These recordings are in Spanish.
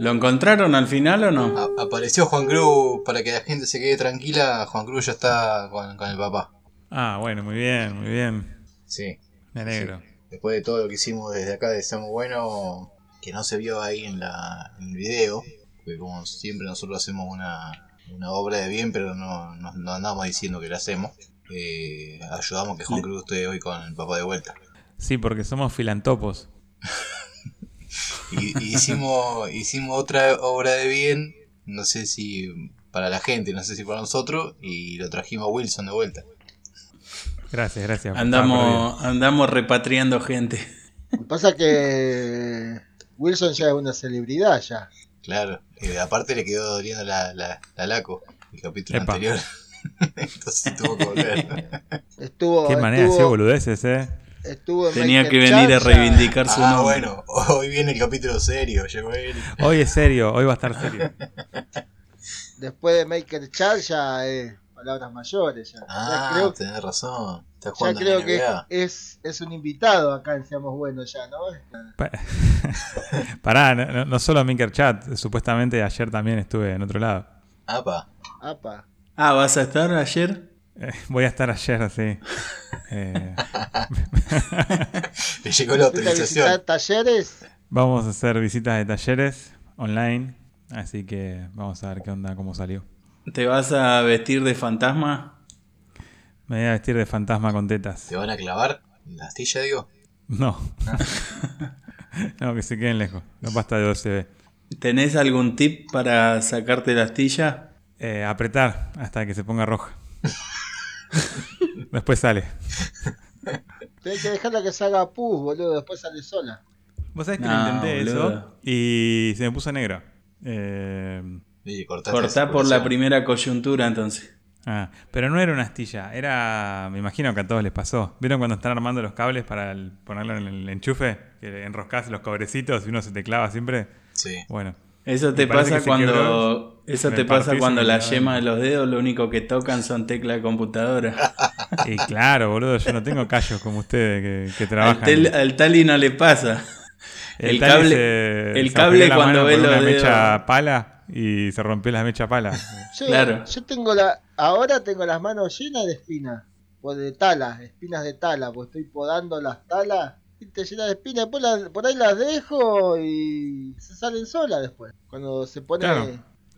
¿Lo encontraron al final o no? A- apareció Juan Cruz para que la gente se quede tranquila. Juan Cruz ya está con, con el papá. Ah, bueno, muy bien, muy bien. Sí. Me alegro. Después de todo lo que hicimos desde acá de Estamos Bueno, que no se vio ahí en, la, en el video, porque como siempre nosotros hacemos una, una obra de bien, pero no, no, no andamos diciendo que la hacemos. eh, ayudamos que Juan Cruz esté hoy con el papá de vuelta. Sí, porque somos filantopos. Y, y hicimos, hicimos otra obra de bien, no sé si para la gente, no sé si para nosotros, y lo trajimos a Wilson de vuelta. Gracias, gracias. Andamos, andamos repatriando gente. Lo que pasa que Wilson ya es una celebridad ya. Claro, eh, aparte le quedó doliendo la, la, la laco, el capítulo Epa. anterior. Entonces tuvo que volver. Estuvo, Qué manera de estuvo, decir boludeces, eh. Estuvo en Tenía Michael que venir a reivindicar su Ah, nombre. bueno, hoy viene el capítulo serio, llegó él. Hoy es serio, hoy va a estar serio. Después de Michael Charles ya es palabras mayores. Ya, Ah, ya creo, tenés razón. Está ya creo que es, es un invitado acá en Seamos Buenos ya, ¿no? Pa- Pará, no, solo Minker Chat, supuestamente ayer también estuve en otro lado. Apa. Apa. Ah, ¿vas a estar ayer? Eh, voy a estar ayer, sí. Eh, Le llegó la ¿Fuiste a visitar autorización. talleres? vamos a hacer visitas de talleres online, así que vamos a ver qué onda, cómo salió. ¿Te vas a vestir de fantasma? Me voy a vestir de fantasma con tetas. ¿Te van a clavar la astilla, digo? No. no, que se queden lejos. No basta de 12B. ¿Tenés algún tip para sacarte la astilla? Eh, apretar hasta que se ponga roja. Después sale. Tenés que dejarla que se haga pus, boludo. Después sale sola. Vos sabés que No, lo intenté boludo. eso y se me puso negra. Eh, Sí, Cortá por la primera coyuntura entonces. ah, pero no era una astilla, era. Me imagino que a todos les pasó. ¿Vieron cuando están armando los cables para el- ponerlo en el enchufe? Que enroscás los cabrecitos y uno se te clava siempre. Sí. Bueno, Eso te Me parece pasa cuando eso te pasa cuando la yema de los dedos lo único que tocan son teclas de computadora. y claro, boludo, yo no tengo callos como ustedes que, que al, trabajan. tel- al Tali no le pasa. el cable- se- el se cable cuando ve los una dedos. mecha pala y se rompió la mecha pala. Yo, Claro. yo tengo la. Ahora tengo las manos llenas de espinas. O de talas, espinas de tala. Porque estoy podando las talas. Y te llenas de espinas. Después las- por ahí las dejo y se salen solas después. Cuando se pone. Claro.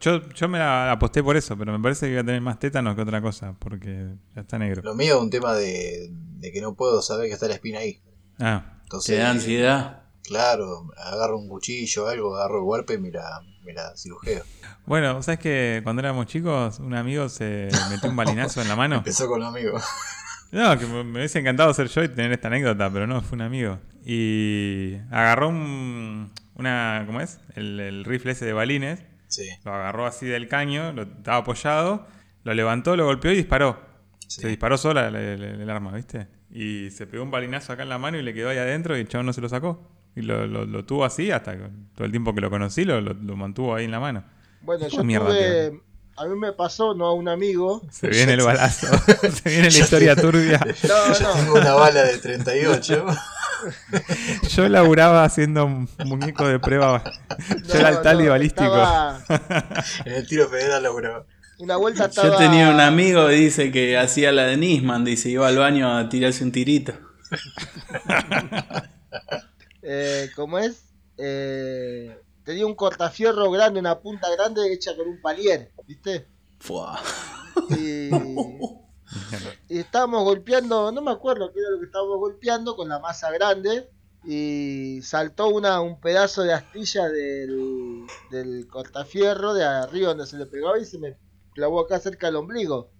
Yo, yo me la aposté por eso, pero me parece que iba a tener más tétanos que otra cosa, porque ya está negro. Lo mío es un tema de, de que no puedo saber que está la espina ahí. Ah, Entonces, Te da ansiedad. Claro, agarro un cuchillo o algo, agarro el golpe y me la, me la cirujeo. bueno, ¿sabes que cuando éramos chicos, un amigo se metió un balinazo en la mano? Empezó con un amigo. No, que me, me hubiese encantado ser yo y tener esta anécdota, pero no, fue un amigo. Y agarró un, una, ¿cómo es? El, el rifle ese de balines, Sí, lo agarró así del caño, lo estaba apoyado, lo levantó, lo golpeó y disparó. sí. Se disparó sola el, el- el arma, ¿viste? Y se pegó un balinazo acá en la mano y le quedó ahí adentro y el chabón no se lo sacó. Y lo, lo- lo tuvo así hasta que- todo el tiempo que lo conocí, lo, lo- lo mantuvo ahí en la mano. Bueno, ¿Cómo yo mierda, tuve. A mí me pasó, no a un amigo. Se viene el balazo, se viene la historia turbia. No, Yo no. tengo una bala de 38. Yo laburaba haciendo un muñeco de prueba. Yo era el tali no, balístico. estaba- en el tiro federal laburaba. Una vuelta estaba. Yo tenía un amigo que dice que hacía la de Nisman, dice, iba al baño a tirarse un tirito. Eh, ¿Cómo es? Eh, tenía un cortafierro grande, una punta grande hecha con un palier, ¿viste? Fua. Y, y estábamos golpeando, no me acuerdo qué era lo que estábamos golpeando con la masa grande. Y saltó una, un pedazo de astilla del, del cortafierro de arriba donde se le pegaba y se me clavó acá cerca del ombligo.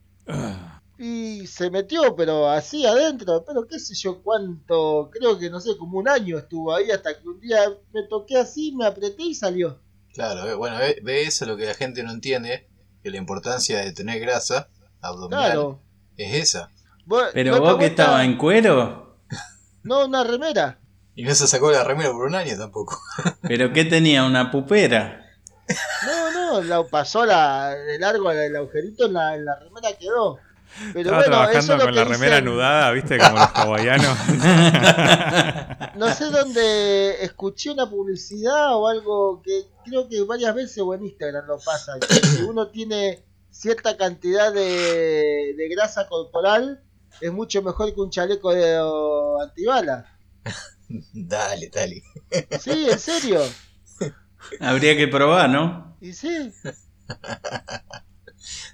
Y se metió, pero así adentro, pero qué sé yo cuánto, creo que no sé, como un año estuvo ahí hasta que un día me toqué así, me apreté y salió. Claro, ve- bueno, ve, ve eso lo que la gente no entiende, que la importancia de tener grasa abdominal Claro. es esa. Pero vos que estaba en cuero, No, una remera. Y no se sacó la remera por un año tampoco. pero ¿qué tenía? ¿Una pupera? No, no, la pasó la, de largo el agujerito en la, en la remera quedó. Pero Estaba bueno, trabajando con la remera dicen. anudada, viste, como los hawaianos. No sé dónde escuché una publicidad o algo que creo que varias veces o en Instagram lo pasa. Que si uno tiene cierta cantidad de, de grasa corporal, es mucho mejor que un chaleco de o, antibala. dale, dale. Sí, en serio. Habría que probar, ¿no? Y sí.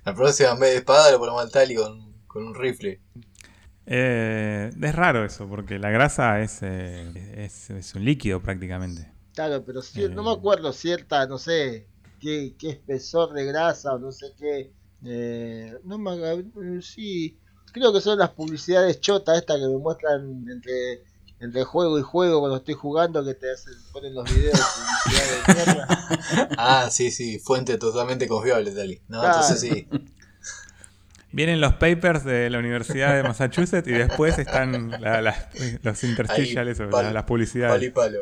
La próxima en vez de espada lo ponemos al tali con, con un rifle. Eh, es raro eso, porque la grasa es, eh, es, es un líquido prácticamente. Claro, pero sí- Eh. no me acuerdo cierta, no sé, qué, qué espesor de grasa o no sé qué. Eh, no me eh, sí, creo que son las publicidades chotas estas que me muestran entre, entre juego y juego cuando estoy jugando que te hacen, ponen los videos de publicidad de mierda. Ah, sí, sí, fuente totalmente confiable, tali. No, Claro. entonces sí. Vienen los papers de la Universidad de Massachusetts y después están la- los interstitiales Ahí, o palo- la- las Palo y publicidades. palo.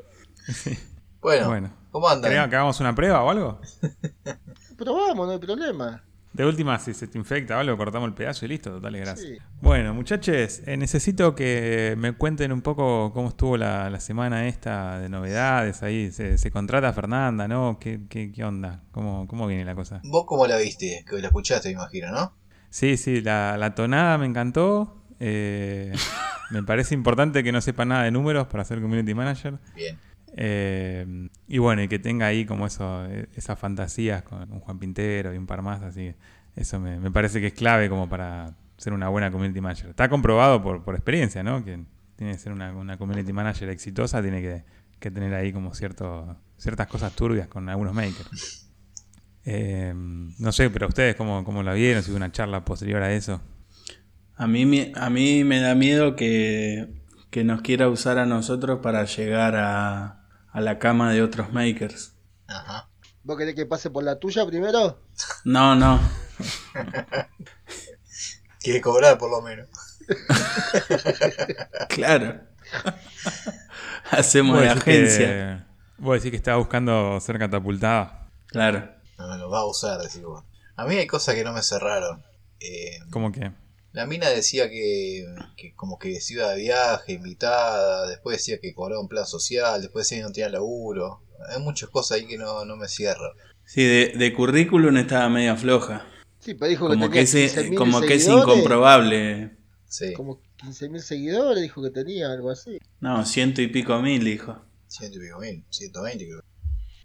Bueno, Bueno, ¿cómo andan? ¿querían que hagamos una prueba o algo? Probamos, no hay problema. De última, si se te infecta o algo, cortamos el pedazo y listo, total, gracias. Sí. Bueno, muchachos, eh, necesito que me cuenten un poco cómo estuvo la, la semana esta de novedades ahí. Se, se contrata a Fernanda, ¿no? ¿Qué, qué, qué onda? ¿Cómo, ¿Cómo viene la cosa? ¿Vos cómo la viste? Que la escuchaste, me imagino, ¿no? Sí, sí, la, la tonada me encantó. eh, me parece importante que no sepa nada de números para ser community manager. Bien. Eh, y bueno, y que tenga ahí como eso, eh, esas fantasías con un Juan Pintero y un par más, así eso me, me parece que es clave como para ser una buena community manager. Está comprobado por, por experiencia, ¿no? Que tiene que ser una, una community manager exitosa, tiene que, que tener ahí como cierto, ciertas cosas turbias con algunos makers. Eh, no sé, pero ustedes cómo, cómo la vieron, si hubo una charla posterior a eso. A mí, a mí me da miedo que, que nos quiera usar a nosotros para llegar a, a la cama de otros makers. Ajá. ¿Vos querés que pase por la tuya primero? No, no. Quiere cobrar por lo menos. Claro. Hacemos de agencia. que- vos decís que estaba buscando ser catapultada. Claro. No me lo va a usar, decís vos. A mí hay cosas que no me cerraron. Eh, ¿Cómo que? La mina decía que, que como que se iba de viaje, invitada, después decía que cobraba un plan social, después decía que no tenía laburo. Hay muchas cosas ahí que no, no me cierran. Sí, de, de currículum estaba media floja. Sí, pero dijo Como que que, tenía es, 15.000 como que es incomprobable. Sí, Como 15.000 seguidores, dijo que tenía, algo así. No, ciento y pico mil, dijo. ciento y pico mil, 120 creo.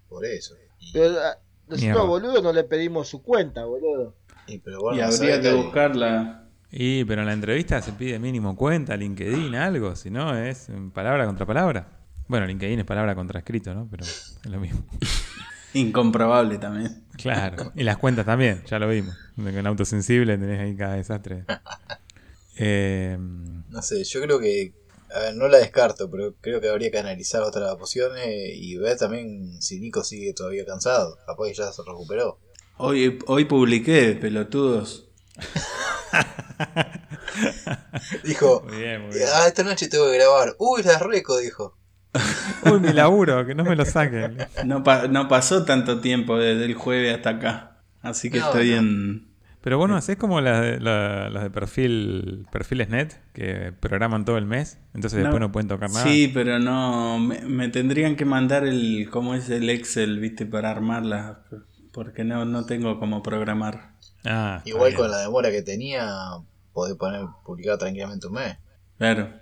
Por eso. Y, Pero a nosotros, Mierda. boludo, no le pedimos su cuenta, boludo. y pero bueno, y habría que que- buscarla. Y, pero en la entrevista se pide mínimo cuenta, LinkedIn, algo, si no es palabra contra palabra. Bueno, LinkedIn es palabra contra escrito, ¿no? Pero es lo mismo. Incomprobable también. Claro. Y las cuentas también, ya lo vimos. Con autosensible tenés ahí cada desastre. Eh, No sé, yo creo que. A ver, no la descarto, pero creo que habría que analizar otras opciones y ver también si Nico sigue todavía cansado. Capaz que ya se recuperó. Hoy, hoy publiqué, pelotudos. Dijo, muy bien, muy bien. ah, esta noche tengo que grabar. Uy, la reco, dijo. Uy, mi laburo, que no me lo saquen. No, pa- no pasó tanto tiempo desde el jueves hasta acá. Así que No, estoy no. en... Pero vos no hacés como las de, la- las de perfil, perfiles net, que programan todo el mes, entonces después no pueden tocar nada. Sí, pero no... Me, me tendrían que mandar el... ¿Cómo es el Excel, viste? Para armarla. Porque no, no tengo cómo programar. Ah, Igual con la demora que tenía, podés poner publicar tranquilamente un mes. Claro.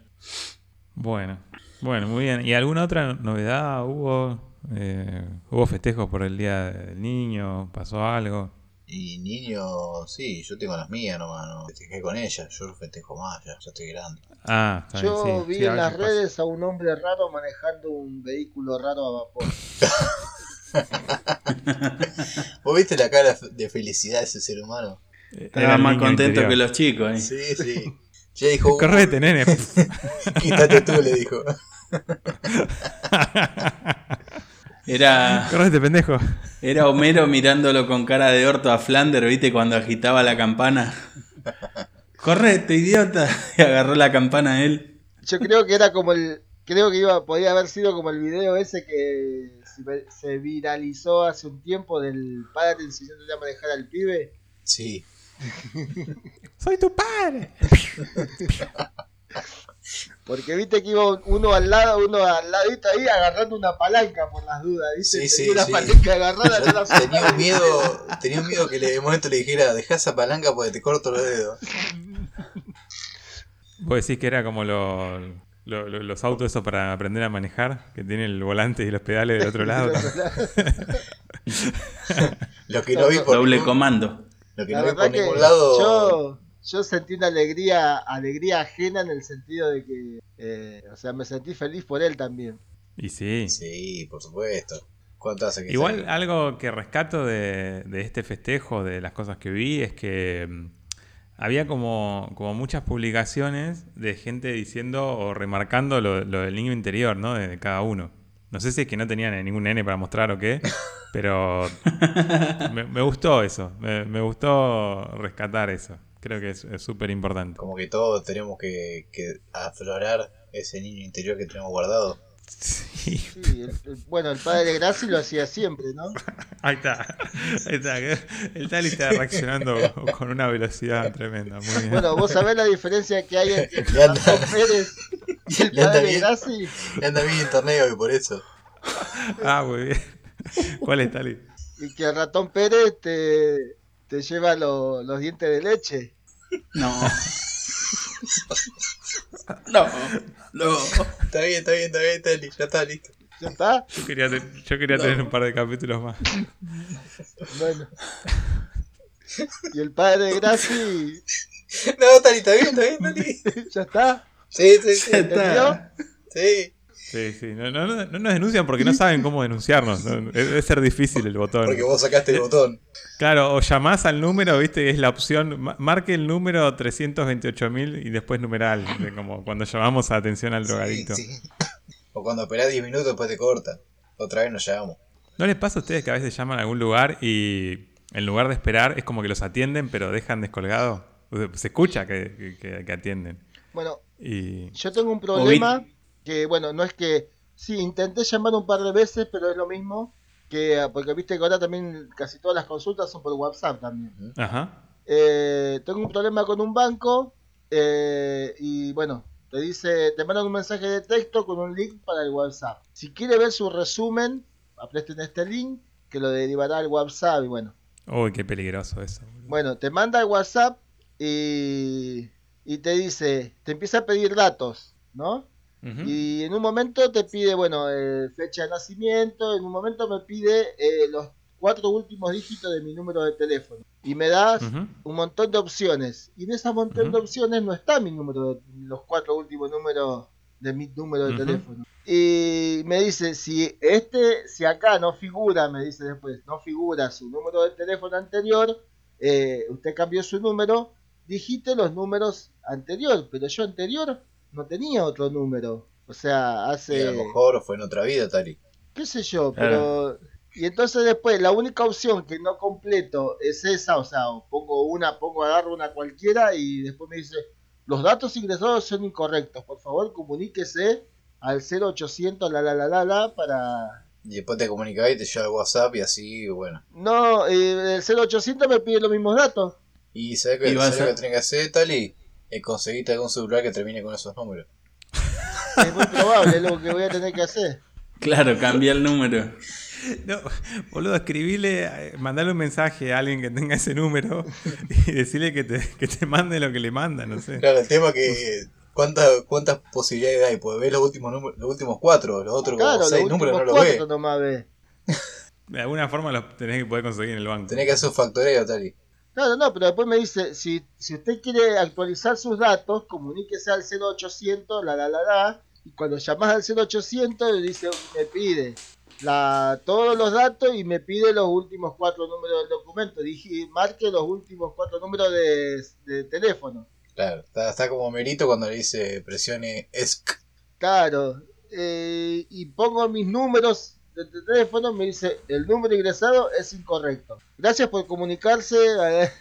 Bueno, bueno, muy bien. ¿Y alguna otra novedad hubo? Eh, ¿Hubo festejos por el Día del Niño? ¿Pasó algo? Y niño, sí, yo tengo las mías nomás, no festejé con ellas. Yo festejo más, ya, ya estoy grande. Ah, está Yo bien, sí, vi sí, en las pasa. redes a un hombre raro manejando un vehículo raro a vapor. ¿Vos viste la cara de felicidad de ese ser humano? Estaba más contento interior. que los chicos. ¿eh? Sí, sí. Ya dijo, "Uh, Correte, nene. quítate tú, le dijo. Era, Correte, pendejo. era Homero mirándolo con cara de orto a Flander, ¿viste? Cuando agitaba la campana. Correte, idiota. Y agarró la campana a él. Yo creo que era como el. Creo que iba, podía haber sido como el video ese que se- viralizó hace un tiempo del padre enseñándole a manejar al pibe. Sí. Soy tu padre. Porque viste que iba uno al lado, uno al ladito ahí agarrando una palanca por las dudas, ¿viste? Sí, sí, Tenía una sí. palanca agarrada, no la Tenía un miedo, tenía un miedo que le, de momento le dijera, deja esa palanca porque te corto los dedos. Vos decís que era como lo- lo- lo- los autos esos para aprender a manejar, que tienen el volante y los pedales del otro lado. Lo que no vi por Doble ningún, comando. lo que La no vi verdad por que ningún lado. yo, yo sentí una alegría, alegría ajena en el sentido de que, eh, o sea, me sentí feliz por él también. Y sí. Sí, por supuesto. ¿Cuánto hace que Igual sale? algo que rescato de, de este festejo, de las cosas que vi, es que mm, había como, como muchas publicaciones de gente diciendo o remarcando lo, lo del niño interior, ¿no? De cada uno. No sé si es que no tenían ningún nene para mostrar o qué, pero me, me gustó eso, me, me gustó rescatar eso. Creo que es es súper importante. Como que todos tenemos que, que aflorar ese niño interior que tenemos guardado. Sí, Sí, el- el- bueno, el padre Graci lo hacía siempre, ¿no? ahí está, ahí está. El Tali está reaccionando con una velocidad tremenda. Muy bien. Bueno, vos sabés la diferencia que hay entre Ratón Pérez y el padre. Graci. Le anda bien internet hoy por eso. Ah, muy bien. ¿Cuál es, Tali? Y que el ratón Pérez te, te lleva lo- los dientes de leche. No. No. No. Está bien, está bien, está bien, está li- ya está listo. ¿Ya está? Yo quería, te- yo quería tener un par de capítulos más. Bueno. Y el padre Graci, No, Tali, está bien, está bien, Tali. ¿ya está? Sí, sí, sí. Ya ¿Entendió? está. Sí. Sí, sí. No, no, no, no nos denuncian porque no saben cómo denunciarnos. ¿no? Debe ser difícil el botón. Porque vos sacaste el botón. Claro, o llamás al número, viste, es la opción. ma- Marque el número 328.000 y después numeral. como cuando llamamos a atención al drogadicto. Sí, sí. O cuando esperás 10 minutos después te corta. Otra vez nos llamamos. ¿No les pasa a ustedes que a veces llaman a algún lugar y en lugar de esperar es como que los atienden pero dejan descolgado? Se escucha que, que- que atienden. Bueno, Y yo tengo un problema que, bueno, no es que... Sí, intenté llamar un par de veces, pero es lo mismo que... Porque viste que ahora también casi todas las consultas son por WhatsApp también. Ajá. Eh, tengo un problema con un banco eh, y bueno, te dice, te mandan un mensaje de texto con un link para el WhatsApp. Si quiere ver su resumen, apresten este link que lo derivará al WhatsApp y bueno. Uy, qué peligroso eso. boludo. Bueno, te manda el WhatsApp y, y te dice, te empieza a pedir datos, ¿no? Y en un momento te pide, bueno, eh, fecha de nacimiento, en un momento me pide eh, los cuatro últimos dígitos de mi número de teléfono. Y me das Ujú. un montón de opciones. Y en ese montón de Ujú. opciones no está mi número, de, los cuatro últimos números de mi número de teléfono. Y me dice, si este, si acá no figura, me dice después, no figura su número de teléfono anterior, eh, usted cambió su número, digite los números anterior, pero yo anterior no tenía otro número. O sea, Y hace a lo mejor fue en otra vida, Tali. qué sé yo, Claro. pero... Y entonces después, la única opción que no completo es esa, o sea, o pongo una, pongo, agarro una cualquiera y después me dice, los datos ingresados son incorrectos, por favor comuníquese al 0800 la la la la la para... Y después te comunicás y te lleva el WhatsApp y así, bueno. No, eh, el 0800 me pide los mismos datos. Y ¿sabes Y lo que tenés que hacer, Tali? Es conseguirte algún celular que termine con esos números. Es muy probable, es lo que voy a tener que hacer. Claro, cambia el número. No, boludo, escribile, eh, mandale un mensaje a alguien que tenga ese número y decirle que te, que te mande lo que le manda, no sé. Claro, el tema que. ¿Cuántas, cuántas posibilidades hay? Pues ves los últimos números, los últimos cuatro, los otros Claro, seis números no los ves. ve. De alguna forma los tenés que poder conseguir en el banco. Tenés que hacer un factoreo, Tali. Claro, no, pero después me dice, si, si usted quiere actualizar sus datos, comuníquese al 0800, la la la la, y cuando llamás al 0800 le dice, me pide la, todos los datos y me pide los últimos cuatro números del documento. Dije, marque los últimos cuatro números de, de teléfono. Claro, está, está como Merito cuando le dice presione ESC. Claro, eh, y pongo mis números de de teléfono, me dice, el número ingresado es incorrecto. Gracias por comunicarse. eh,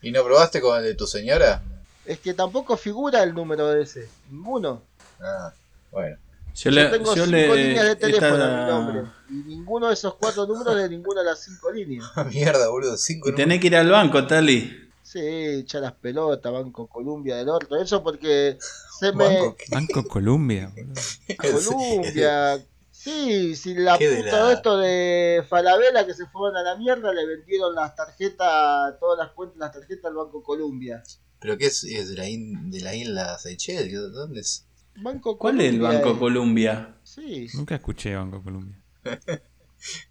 ¿Y no probaste con el de tu señora? Es que tampoco figura el número ese, ninguno. Ah, bueno. Yo, Yo le, tengo yo cinco le- líneas de teléfono esta- a mi nombre. Y ninguno de esos cuatro números de ninguna de las cinco líneas. Mierda, boludo. Cinco Y tenés que ir al banco, Tali. Sí, echar las pelotas, Banco Columbia del Orto. Eso porque se me. Banco. Banco Columbia. boludo. Columbia. Sí, si la Qué de puta la- de esto de Falabella que se fueron a la mierda le vendieron las tarjetas, todas las cuentas, las tarjetas al Banco Columbia. ¿Pero qué es? ¿Es de la, in- de la isla Seychelles? ¿Dónde es? Banco ¿Cuál es el Banco. Columbia? Sí, Nunca escuché Banco Columbia.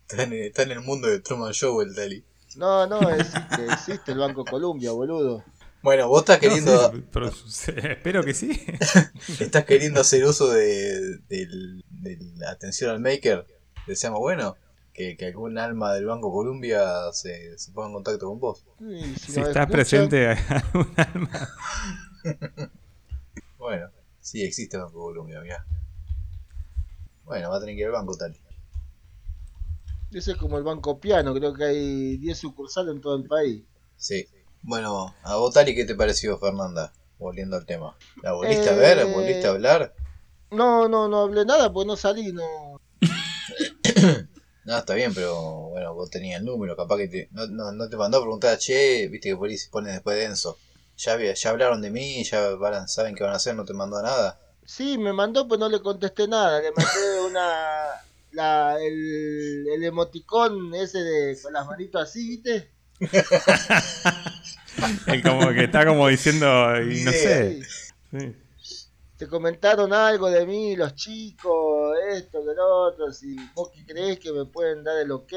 Está en, está en el mundo de Truman Show el Tali. no, no, existe, existe el Banco Columbia, boludo. Bueno, vos estás queriendo, No sé, pero espero que sí. estás queriendo hacer uso de, la atención al maker. Deseamos, bueno, que, que algún alma del Banco Columbia se, se ponga en contacto con vos. Si Si nos está escuchan, presente algún alma. Bueno, sí existe Banco Columbia, mirá. Bueno, va a tener que ir al banco, Tali. Ese es como el Banco Piano, creo que hay 10 sucursales en todo el país. Sí. Bueno, a vos, Tali, ¿qué te pareció, Fernanda? Volviendo al tema. ¿La volviste a Eh, ver? ¿Volviste a hablar? No, no, no hablé nada porque no salí, no. No, está bien, pero bueno, vos tenías el número, capaz que te, no, no, no te mandó a preguntar, che, viste que por ahí se pone después de Enzo. Ya, ya hablaron de mí, ya van- saben qué van a hacer, no te mandó nada. Sí, me mandó, pues no le contesté nada. Le mandé una. La, el, el emoticón ese de con las manitos así, ¿viste? Como que está como diciendo, y no sé. Sí. Te comentaron algo de mí, los chicos, esto, que lo otro. Si vos que crees que me pueden dar el ok.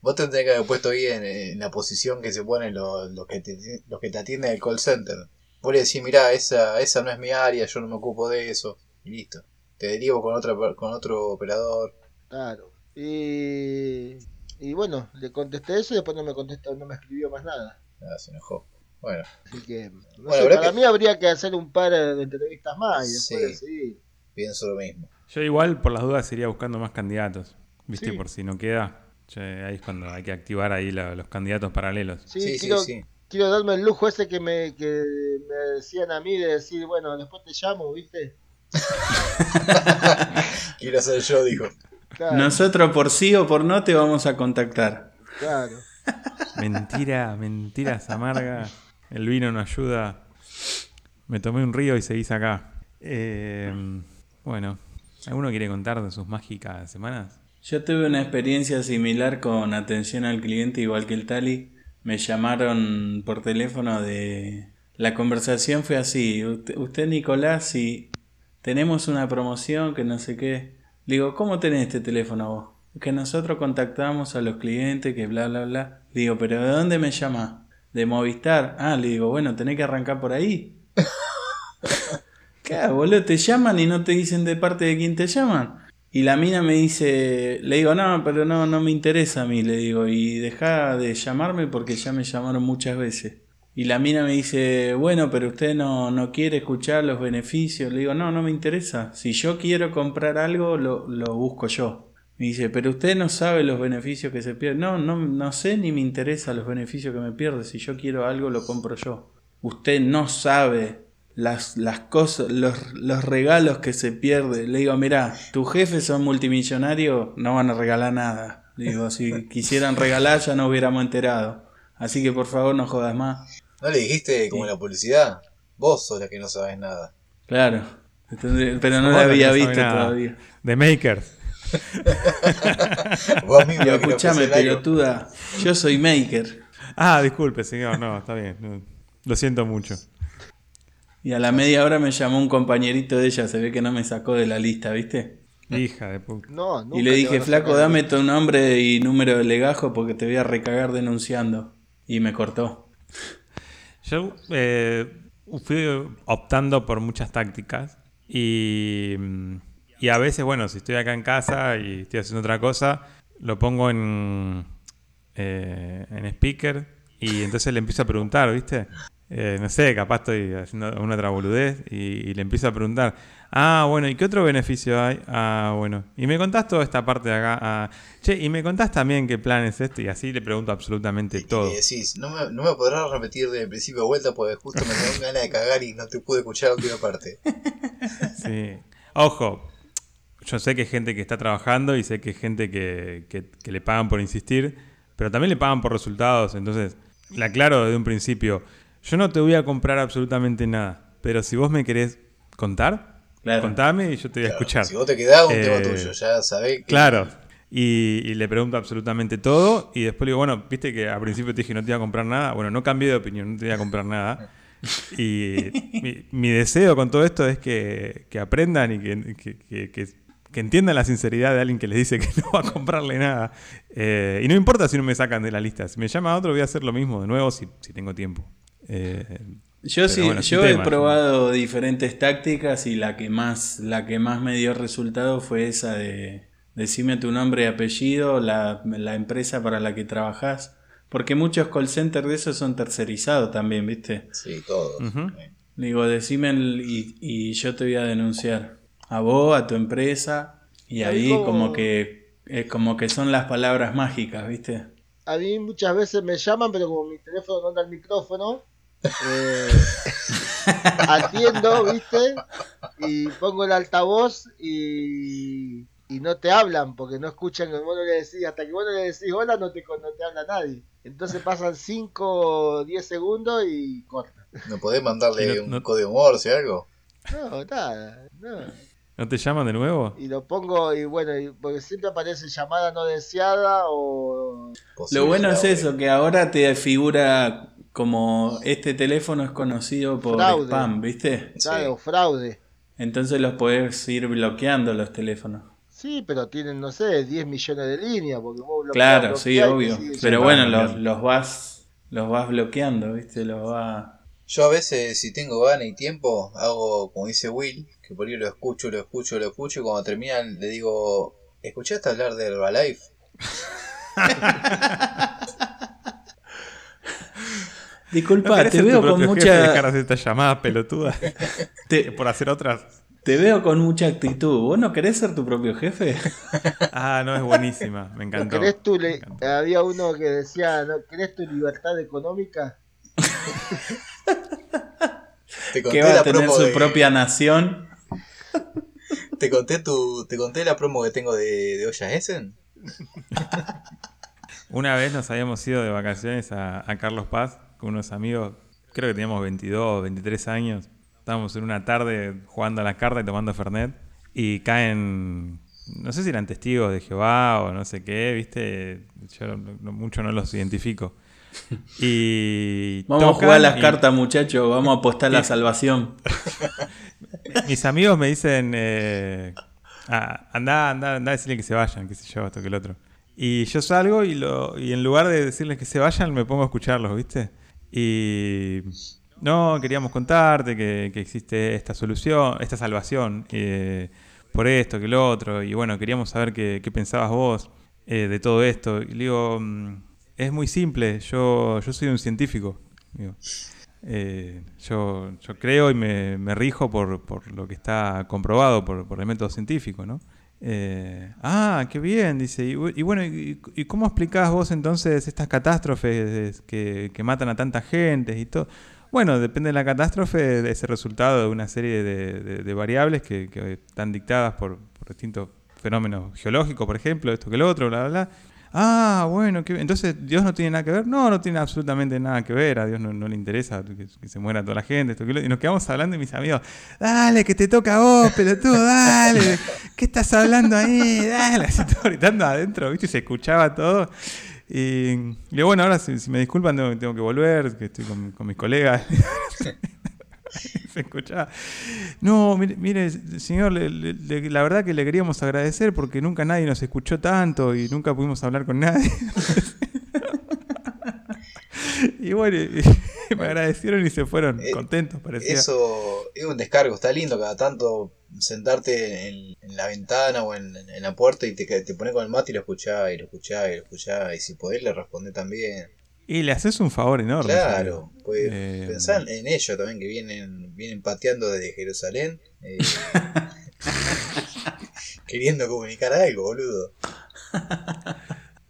Vos te tendrías que haber puesto ahí en, en la posición que se ponen los, los, que te, los que te atienden el call center. Vos le decís, mirá, esa, esa no es mi área, yo no me ocupo de eso. Y listo. Te derivo con, otra, per- con otro operador. Claro. Y, y bueno, le contesté eso y después no me contestó, no me escribió más nada. Ah, se enojó. Bueno, Así que, no Bueno, sé, habrá para que- mí habría que hacer un par de entrevistas más y después Sí. decidir. pienso lo mismo. Yo igual, por las dudas, iría buscando más candidatos. ¿Viste? Sí. Por si no queda. Che, ahí es cuando hay que activar ahí la- los candidatos paralelos. Sí, Sí, sí, quiero, sí. quiero darme el lujo ese que me, que me decían a mí de decir, bueno, después te llamo, ¿viste? Quiero ser yo, dijo. Claro, Nosotros por sí o por no te vamos a contactar. claro. Mentira, mentiras amargas. El vino no ayuda. Me tomé un río y seguís acá. Eh, bueno, ¿alguno quiere contar de sus mágicas semanas? Yo tuve una experiencia similar con atención al cliente, igual que el Tali. Me llamaron por teléfono de... La conversación fue así. Usted, Nicolás, si tenemos una promoción que no sé qué. Digo, ¿cómo tenés este teléfono vos? Que nosotros contactamos a los clientes, que bla, bla, bla. Le digo, ¿pero de dónde me llama? ¿De Movistar? Ah, le digo, bueno, tenés que arrancar por ahí. ¿Qué, boludo? Te llaman y no te dicen de parte de quién te llaman. Y la mina me dice, le digo, no, pero no, no me interesa a mí, le digo, y deja de llamarme porque ya me llamaron muchas veces. Y la mina me dice, bueno, pero usted no, no quiere escuchar los beneficios. Le digo, no, no me interesa. Si yo quiero comprar algo, lo, lo busco yo. Me dice, pero usted no sabe los beneficios que se pierden. No, no, no sé ni me interesa los beneficios que me pierdo. Si yo quiero algo, lo compro yo. Usted no sabe las, las cosas, los, los regalos que se pierde. Le digo, mira, tus jefes son multimillonarios, no van a regalar nada. Le digo, si quisieran regalar ya no hubiéramos enterado. Así que por favor no jodas más. ¿No le dijiste como la publicidad? Vos sos la que no sabes nada. Claro, pero no la había no visto nada. todavía. The Makers. Vos mismo pelotuda, yo soy maker. Ah, disculpe, señor. No, está bien. no, lo siento mucho. Y a la media hora me llamó un compañerito de ella, se ve que no me sacó de la lista, ¿viste? Hija de puta. No, nunca Y le dije, flaco, dame tu nombre y número de legajo porque te voy a recagar denunciando. Y me cortó. Yo eh, fui optando por muchas tácticas y, mm, Y a veces, bueno, si estoy acá en casa y estoy haciendo otra cosa, lo pongo en, eh, en speaker y entonces le empiezo a preguntar, ¿viste? Eh, no sé, capaz estoy haciendo una otra boludez y, y le empiezo a preguntar, ah, bueno, ¿y qué otro beneficio hay? Ah, bueno, y me contás toda esta parte de acá, ah, che, y me contás también qué plan es este y así le pregunto absolutamente todo. Y decís, no me, no me podrás repetir del principio de vuelta porque justo me dio ganas de cagar y no te pude escuchar la última parte. Sí. Ojo, yo sé que hay gente que está trabajando y sé que hay gente que, que- que le pagan por insistir, pero también le pagan por resultados. Entonces, le aclaro desde un principio, yo no te voy a comprar absolutamente nada, pero si vos me querés contar, Claro. contame y yo te voy a Claro, escuchar. Si vos te quedás, un Eh, tema tuyo, ya sabés que. Claro. Y, y le pregunto absolutamente todo. Y después le digo, bueno, viste que al principio te dije no te iba a comprar nada. Bueno, no cambié de opinión, no te iba a comprar nada. Y mi, mi deseo con todo esto es que, que aprendan y que, que- que- que- entiendan la sinceridad de alguien que les dice que no va a comprarle nada. Eh, y no importa si no me sacan de la lista. Si me llama otro, voy a hacer lo mismo de nuevo si, si tengo tiempo. Eh, Yo sí, bueno, yo he tema, probado diferentes tácticas y la que más, la que más me dio resultado fue esa de decime tu nombre y apellido, la, la empresa para la que trabajas, porque muchos call centers de esos son tercerizados también, ¿viste? Sí, todo. Ujú. Eh, Digo, decime el- y, y yo te voy a denunciar a vos, a tu empresa y Ahí como- como que es como que son las palabras mágicas, ¿viste? A mí muchas veces me llaman, pero como mi teléfono no anda el micrófono, eh, atiendo, ¿viste? Y pongo el altavoz y, y no te hablan porque no escuchan que vos no le decís. Hasta que vos no le decís hola, no te, no te habla nadie. Entonces pasan 5 o 10 segundos y corta. ¿No podés mandarle no- un no- código Morse o algo? No, nada, no. ¿No te llaman de nuevo? Y lo pongo, y bueno, y- porque siempre aparece llamada no deseada o. Posible Lo bueno es eso, que ahora te figura como este teléfono es conocido por Fraude. spam, ¿viste? Sí. Claro, fraude. Entonces los podés ir bloqueando los teléfonos. Sí, pero tienen, no sé, 10 millones de líneas. Porque vos bloqueás, Claro, sí, bloqueás obvio. Pero bueno, los, los vas los vas bloqueando, ¿viste? Los va Yo a veces, si tengo ganas y tiempo, hago como dice Will, que por ahí lo escucho, lo escucho, lo escucho, y cuando terminan le digo, ¿escuchaste hablar de Herbalife? Disculpa, ¿No te veo con y dejar de mucha hacer estas llamadas pelotudas te, por hacer otras? te veo con mucha actitud. ¿Vos no querés ser tu propio jefe? Ah, no, es buenísima. Me ¿No encantó. querés tu Me le- encantó. Había uno que decía, ¿no querés tu libertad económica? Te conté Que va a la tener promo su de- propia nación. Te conté tu, te conté la promo que tengo de, de Olla Essen. Una vez nos habíamos ido de vacaciones a, a Carlos Paz con unos amigos, creo que teníamos 22, 23 años. Estábamos en una tarde jugando a las cartas y tomando Fernet y caen, no sé si eran testigos de Jehová o no sé qué, viste, yo no- no- mucho no los identifico. Y Vamos a jugar las y cartas, muchachos. Vamos a apostar la salvación. Mis amigos me dicen, eh, ah, anda, anda, anda a decirle que se vayan, qué sé yo, esto que el otro. Y yo salgo y, lo, y en lugar de decirles que se vayan, me pongo a escucharlos, ¿viste? Y no, queríamos contarte que, que existe esta solución, esta salvación, eh, por esto, que lo otro. Y bueno, queríamos saber qué, qué pensabas vos eh, de todo esto. Y le digo, mm, es muy simple, yo, yo soy un científico. Digo. Eh, yo, yo creo y me, rijo por, por lo que está comprobado por, el método científico, ¿no? Eh, ah, qué bien, dice. Y, bu- y bueno, y, cómo explicás vos entonces estas catástrofes que, matan a tanta gente y todo? Bueno, depende de la catástrofe, de ese resultado de una serie de, variables que, que están dictadas por, por distintos fenómenos geológicos, por ejemplo, esto que lo otro, bla, bla, bla. Ah, bueno, entonces Dios no tiene nada que ver. No, no tiene absolutamente nada que ver. A Dios no, le interesa que, se muera toda la gente. Esto, que lo- Y nos quedamos hablando y mis amigos, dale, que te toca a vos, pelotudo, dale. ¿Qué estás hablando ahí? Dale, así todo gritando adentro, ¿viste? Y se escuchaba todo. Y, y bueno, ahora si, si me disculpan, tengo, tengo que volver, que estoy con, con mis colegas. se escuchaba. No, mire, mire, señor, le- le- la verdad que le queríamos agradecer porque nunca nadie nos escuchó tanto y nunca pudimos hablar con nadie. y bueno, y me agradecieron y se fueron Eh, contentos, parecía. Eso es un descargo, está lindo cada tanto sentarte en, en la ventana o en, en la puerta y te, te pones con el mate y lo escuchás y lo escuchás y lo escuchás y si podés le respondés también. Y le haces un favor enorme. Claro, pues Eh, pensá en ellos también que vienen, vienen pateando desde Jerusalén. eh, queriendo comunicar algo, boludo.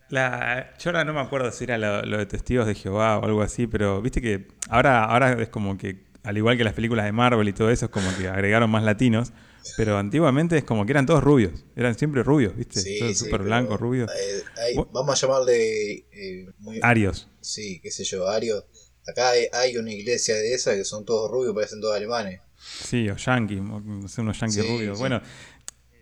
La, yo ahora no me acuerdo si era lo, lo de Testigos de Jehová o algo así, pero viste que ahora, ahora es como que, al igual que las películas de Marvel y todo eso, es como que agregaron más latinos, pero antiguamente es como que eran todos rubios, eran siempre rubios, viste, Sí, todos súper blancos, rubios, hay- vamos a llamarle eh, muy, arios. sí, qué sé yo, Ario. Acá hay, hay una iglesia de esas que son todos rubios, parecen todos alemanes. Sí, o sé, unos Sí, rubios. Bueno,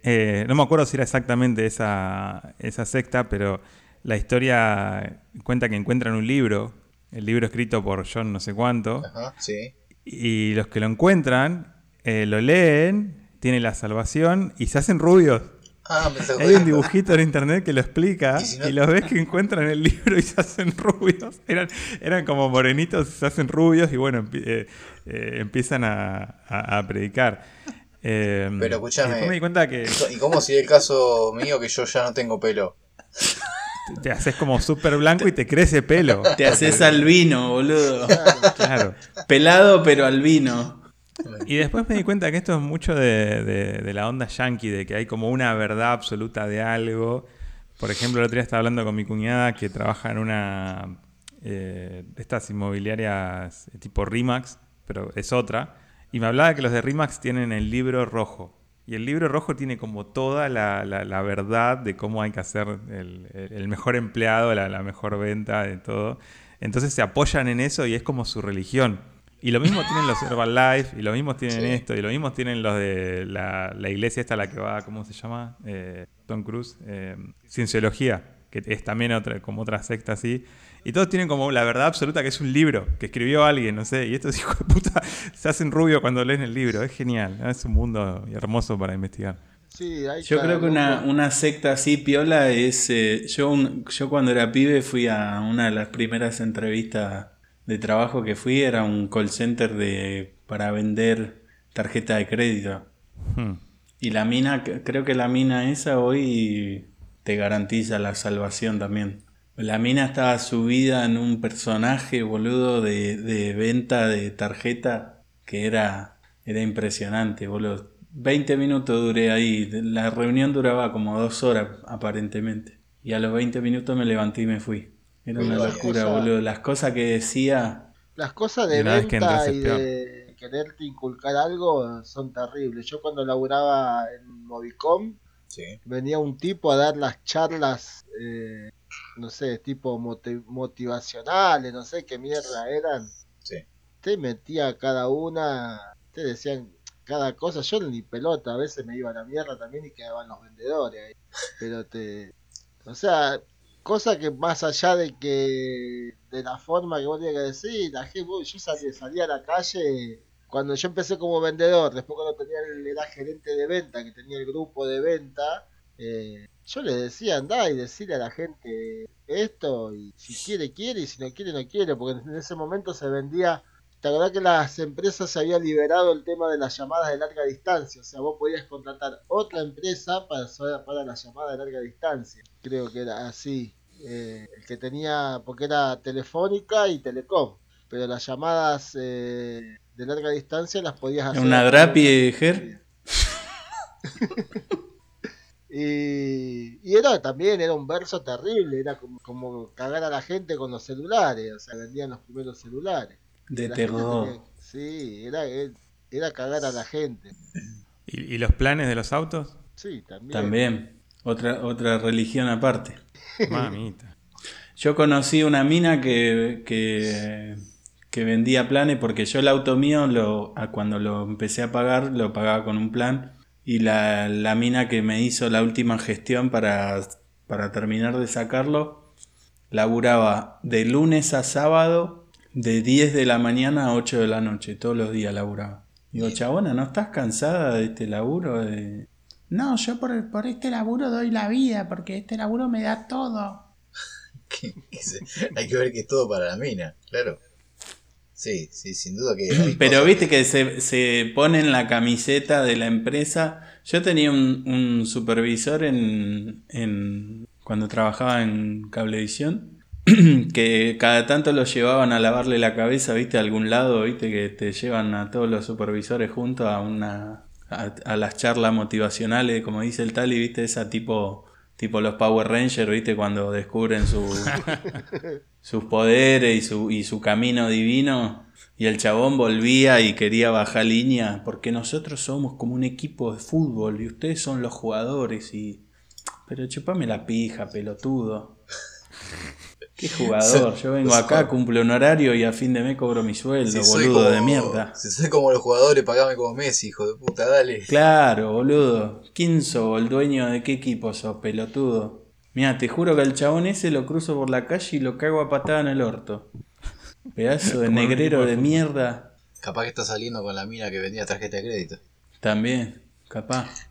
eh, no me acuerdo si era exactamente esa, esa secta, pero la historia cuenta que encuentran un libro, el libro escrito por John no sé cuánto, Ajá, sí. y los que lo encuentran eh, lo leen, tienen la salvación y se hacen rubios. Ah, me Hay un dibujito en internet que lo explica Y si no- y los ves que encuentran el libro y se hacen rubios. Eran, eran como morenitos y se hacen rubios y bueno, eh, eh, empiezan a, a- a predicar. Eh, Pero escúchame. me di cuenta que ¿Y cómo si es el caso mío que yo ya no tengo pelo? te- te haces como súper blanco y te crece pelo. Te haces albino, boludo. Claro. Pelado pero albino. Y después me di cuenta que esto es mucho de, de- la onda yankee, de que hay como una verdad absoluta de algo. Por ejemplo, el otro día estaba hablando con mi cuñada que trabaja en una eh, estas inmobiliarias eh, tipo RIMAX, pero es otra. Y me hablaba que los de RIMAX tienen el libro rojo. Y el libro rojo tiene como toda la, la- verdad de cómo hay que hacer el, el- mejor empleado, la mejor venta, de todo. Entonces se apoyan en eso y es como su religión. Y lo mismo tienen los Herbalife, y lo mismo tienen Sí. esto, y lo mismo tienen los de la, la iglesia esta a la que va, ¿cómo se llama? Eh, Tom Cruise, eh, Cienciología, que es también otra, como otra secta así. Y todos tienen como la verdad absoluta que es un libro que escribió alguien, no sé, y estos hijos de puta se hacen rubio cuando leen el libro, es genial, es un mundo hermoso para investigar. Sí, hay Yo creo que una, una secta así piola es... eh, yo, un- yo cuando era pibe fui a una de las primeras entrevistas de trabajo que fui, era un call center de, para vender tarjeta de crédito. Hmm. Y la mina, creo que la mina esa hoy te garantiza la salvación también. La mina estaba subida en un personaje, boludo, de, de venta de tarjeta que era, era impresionante, boludo. 20 minutos duré ahí. La reunión duraba como dos horas, aparentemente. Y a los 20 minutos me levanté y me fui. Era una locura, las cosas- boludo. Las cosas que decía... Las cosas de que venta entras y de quererte inculcar algo son terribles. Yo cuando laburaba en Movicom Sí. venía un tipo a dar las charlas, eh, no sé, tipo moti- motivacionales, no sé qué mierda eran. Sí. Te metía cada una, te decían cada cosa. Yo ni pelota, a veces me iba a la mierda también y quedaban los vendedores ahí. Pero te. O sea, cosa que más allá de que. de la forma que vos tenías que decir, la gente, yo salí, salí a la calle. Cuando yo empecé como vendedor, después cuando tenía era gerente de venta, que tenía el grupo de venta, eh, yo le decía, andá y decirle a la gente esto, y si quiere, quiere, y si no quiere, no quiere, porque en ese momento se vendía, ¿te acordás que las empresas se había liberado el tema de las llamadas de larga distancia? O sea, vos podías contratar otra empresa para, para las llamadas de larga distancia. Creo que era así. Eh, el que tenía, porque era telefónica y telecom, pero las llamadas eh, de larga distancia las podías hacer. Una drapi, Ger. Y, y era también, era un verso terrible, era como, como cagar a la gente con los celulares, o sea, vendían los primeros celulares. De La terror. tenía- sí, era, era cagar a la gente. ¿Y, y los planes de los autos? Sí, también. También. Otra, otra religión aparte. Mamita. Yo conocí una mina que, que, que vendía planes porque yo el auto mío lo, a cuando lo empecé a pagar lo pagaba con un plan y la, la mina que me hizo la última gestión para, para terminar de sacarlo laburaba de lunes a sábado de 10 de la mañana a 8 de la noche, todos los días laburaba. Digo, chabona, ¿no estás cansada de este laburo? De... No, yo por, por este laburo doy la vida porque este laburo me da todo. Hay que ver que es todo para la mina, claro. Sí, sí, sin duda que. hay Pero viste que se, se ponen la camiseta de la empresa. Yo tenía un, un supervisor en, en cuando trabajaba en Cablevisión que cada tanto lo llevaban a lavarle la cabeza, viste, a algún lado, viste, que te llevan a todos los supervisores juntos a una a, a las charlas motivacionales, como dice el Tali, viste, esa tipo tipo los Power Rangers, viste, cuando descubren su sus poderes y su, y su camino divino. Y el chabón volvía y quería bajar línea porque nosotros somos como un equipo de fútbol y ustedes son los jugadores y... Pero chupame la pija, pelotudo. ¿Qué jugador? Yo vengo acá, cumplo un horario y a fin de mes cobro mi sueldo, Si boludo como- de mierda. Si soy como los jugadores, pagame como Messi, hijo de puta, dale. Claro, boludo. ¿Quién sos? ¿El dueño de qué equipo sos, pelotudo? Mira, te juro que al chabón ese lo cruzo por la calle y lo cago a patada en el orto. Pedazo de negrero de mierda. Capaz que está saliendo con la mina que vendía tarjeta de crédito. También, capaz.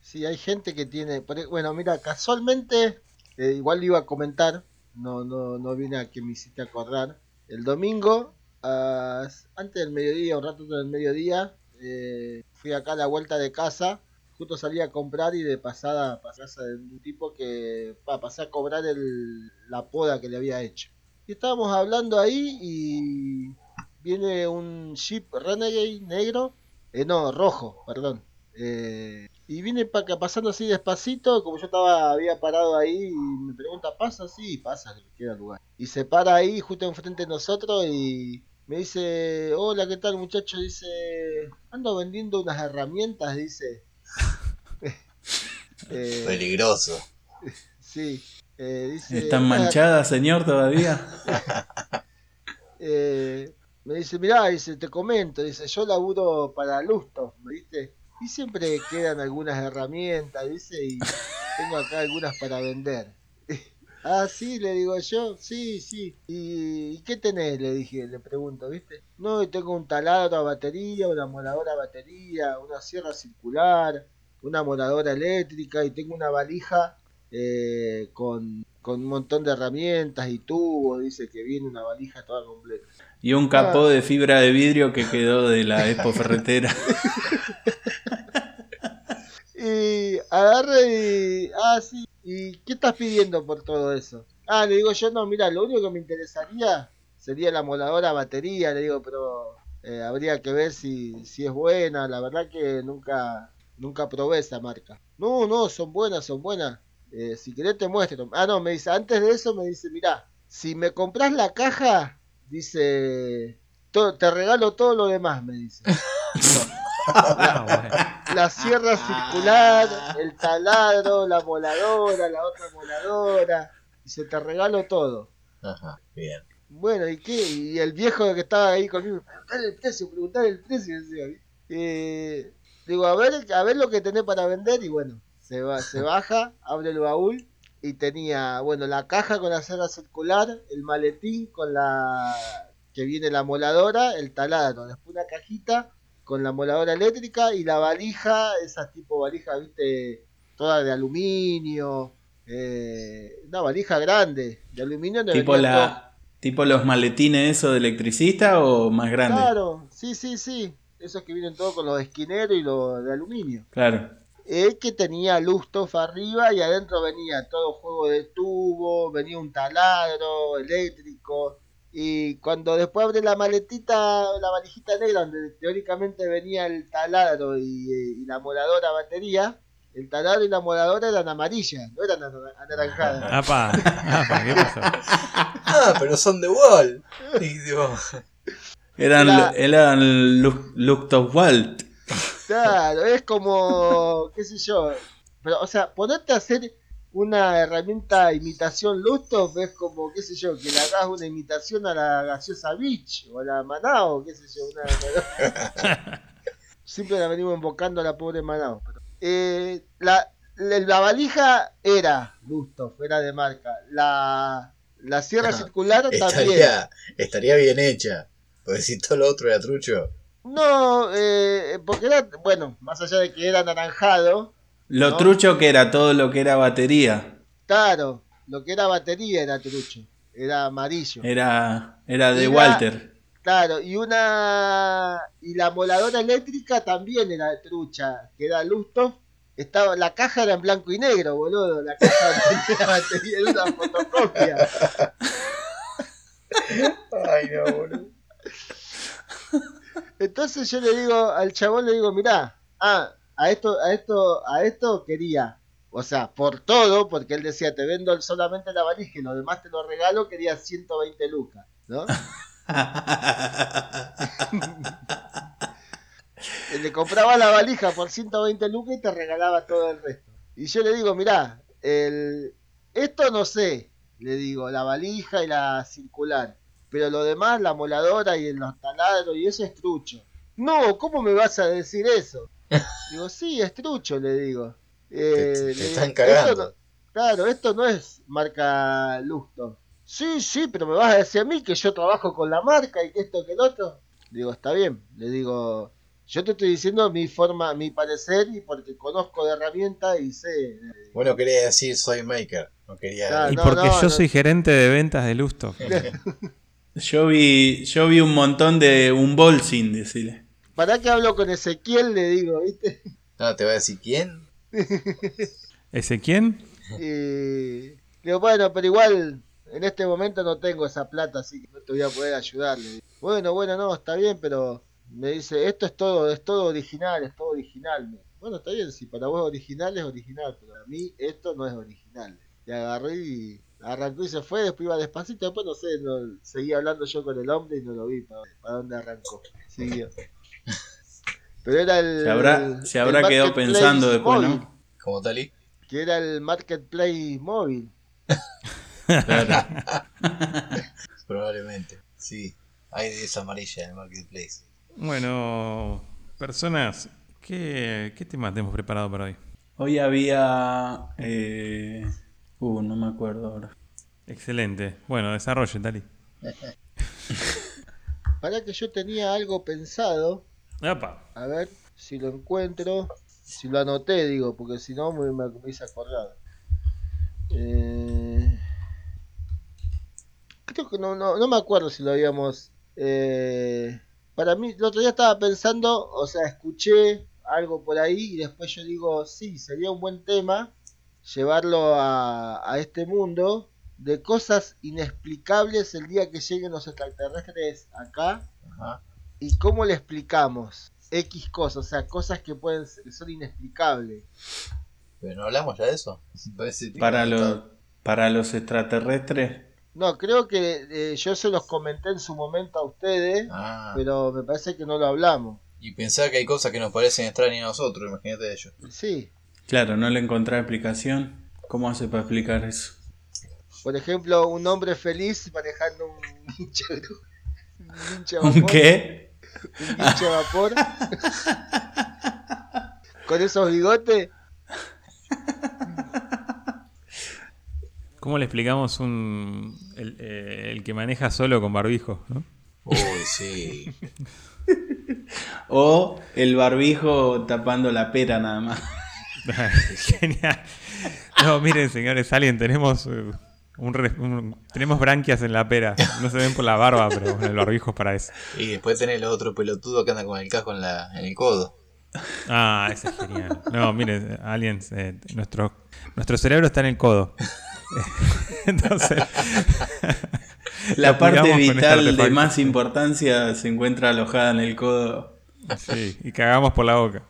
Sí, hay gente que tiene. e- Bueno, mira, casualmente, eh, igual le iba a comentar, no, no, no vine a que me hiciste acordar. El domingo, antes del mediodía, un rato antes del mediodía, eh, fui acá a la vuelta de casa. Justo salí a comprar y de pasada pasé a un tipo que pa, pasé a cobrar el, la poda que le había hecho. Y estábamos hablando ahí y viene un Jeep Renegade negro, eh, no, rojo, perdón. Eh, y viene pa- acá pasando así despacito, como yo estaba, había parado ahí y me pregunta, ¿pasa? Sí, pasa, que me queda lugar. Y se para ahí justo enfrente de nosotros y me dice, hola, ¿qué tal muchacho? Dice, ando vendiendo unas herramientas, dice. Eh, Peligroso. sí, eh, dice... ¿Están "Unas manchadas, señor, todavía? eh, me dice, mirá, dice, te comento, dice, yo laburo para Lusto, ¿me viste? Y siempre quedan algunas herramientas, dice, y tengo acá algunas para vender. ah, sí, le digo yo, sí, sí. ¿Y, qué tenés? Le dije, le pregunto, ¿viste? No, y tengo un taladro a batería, una moladora a batería, una sierra circular, una moladora eléctrica y tengo una valija eh, con, con un montón de herramientas y tubos, dice que viene una valija toda completa. Y un capó de fibra de vidrio que quedó de la Expo Ferretera. Y agarre y. Ah, sí. ¿Y qué estás pidiendo por todo eso? Ah, le digo yo, no, mira, lo único que me interesaría sería la moladora batería, le digo, pero eh, habría que ver si, si es buena. La verdad que nunca nunca probé esa marca. No, no, son buenas, son buenas. Eh, si querés te muestro. Ah, no, me dice, antes de eso me dice, mira, si me compras la caja, dice, te regalo todo lo demás, me dice. Ah, bueno. la sierra circular, el taladro, la moladora, la otra moladora, y se te regalo todo. Ajá, bien. Bueno, ¿y qué? Y el viejo que estaba ahí conmigo, preguntar el precio, preguntar el precio, decía. Eh, digo, a ver, a ver lo que tenés para vender, y bueno, se va, se baja, abre el baúl, y tenía, bueno, la caja con la sierra circular, el maletín con la que viene la moladora, el taladro, después una cajita con la moladora eléctrica y la valija, esas tipo valija, viste, toda de aluminio, eh, una valija grande, de aluminio. tipo todo- la tipo los maletines eso de electricista o más grande. Claro, sí, sí, sí, esos que vienen todos con los esquineros y los de aluminio. Claro. El que tenía Lustoff arriba y adentro venía todo juego de tubo, venía un taladro eléctrico. Y cuando después abre la maletita, la valijita negra, donde teóricamente venía el taladro y, eh, y la moladora batería, el taladro y la moladora eran amarillas, no eran ana- anaranjadas. Apa, apa, ¿qué pasó? Ah, pero son de Wall. Y digo, Eran, Era- eran Luftwaffe. Claro, es como, qué sé yo. Pero, o sea, ponerte a hacer una herramienta imitación Lustoff es como, qué sé yo, que le hagas una imitación a la gaseosa Beach o a la Manao, qué sé yo. Una, Siempre la venimos invocando a la pobre Manao. pero- eh, la, la, la valija era Lustoff, era de marca. La, la sierra circular también. estaría, estaría bien hecha. Porque si todo lo otro era trucho. No, eh, porque era, bueno, más allá de que era anaranjado, Lo No. trucho que era todo lo que era batería. Claro, lo que era batería era trucho, era amarillo. Era, era de Walter. Claro, y una. Y la moladora eléctrica también era trucha, que era Lustov. Estaba, la caja era en blanco y negro, boludo. La caja tenía batería de una fotocopia. Ay, no, boludo. Entonces yo le digo, al chabón le digo, mirá, ah, a esto, a esto, a esto quería. O sea, por todo, porque él decía, te vendo solamente la valija y lo demás te lo regalo, quería 120 lucas, ¿no? le compraba la valija por 120 lucas y te regalaba todo el resto. Y yo le digo, mirá, el... esto no sé, le digo, la valija y la circular. Pero lo demás, la moladora y los taladros y eso es trucho. No, ¿cómo me vas a decir eso? Digo, sí, es trucho, le digo. Eh, Te- están esto cagando. no- claro, esto no es marca Lusto. Sí, sí, pero me vas a decir a mí que yo trabajo con la marca y que esto que el otro. Digo, está bien. Le digo, yo te estoy diciendo mi forma, mi parecer y porque conozco de herramientas y sé. Bueno, quería decir soy maker. No quería. Claro. Y no, porque no, yo no. soy gerente de ventas de Lusto. Yo vi, yo vi un montón de un bolsín, decirle. ¿Para qué hablo con Ezequiel? Le digo, ¿viste? No, te voy a decir quién. ¿Ese quién? Y digo, bueno, pero igual en este momento no tengo esa plata, así que no te voy a poder ayudar. le digo. Bueno, bueno, no, está bien, pero me dice, esto es todo, es todo original, es todo original. Me- Bueno, está bien, si para vos es original, es original, pero a mí esto no es original. Y agarré y arrancó y se fue, después iba despacito, después no sé, no, seguí hablando yo con el hombre y no lo vi para, para dónde arrancó. Siguió. Pero era el... Se habrá, se el habrá quedado pensando después, móvil, ¿no? Como Tali. Que era el marketplace móvil. Claro. Probablemente. Sí. Hay de esa amarilla en el marketplace. Bueno, personas, ¿qué, qué temas tenemos preparado para hoy? Hoy había. Eh, uh, no me acuerdo ahora. Excelente. Bueno, desarrolle, Tali. Para que yo tenía algo pensado, A ver si lo encuentro, si lo anoté, digo, porque si no me, me, me hice acordar. Eh, creo que no, no, no me acuerdo si lo habíamos. eh, para mí, el otro día estaba pensando, o sea, escuché algo por ahí y después yo digo, sí, sería un buen tema llevarlo a, a este mundo de cosas inexplicables el día que lleguen los extraterrestres acá Ajá. ¿Y cómo le explicamos? X cosas, o sea, cosas que pueden ser, son inexplicables. Pero no hablamos ya de eso. Para los, para los extraterrestres. No, creo que eh, yo se los comenté en su momento a ustedes, Ah. pero me parece que no lo hablamos. Y pensar que hay cosas que nos parecen extrañas a nosotros, imagínate ellos. Sí, Claro, no le encontré explicación. ¿Cómo hace para explicar eso? por ejemplo, un hombre feliz manejando un hincha un hincha ¿Un qué? Un hincha vapor con esos bigotes. ¿Cómo le explicamos un el, eh, el que maneja solo con barbijo? ¿no? Uy, sí. O el barbijo tapando la pera nada más. Genial. No, miren, señores, alguien tenemos eh, un, re- un- tenemos branquias en la pera. No se ven por la barba, pero bueno, el barbijo es para eso. Y después tenés los otros pelotudos que andan con el casco en, la, en el codo. Ah, ese es genial. No, miren, aliens, eh, nuestro, nuestro cerebro está en el codo. Entonces, La parte con este vital de más importancia se encuentra alojada en el codo. Sí, y cagamos por la boca.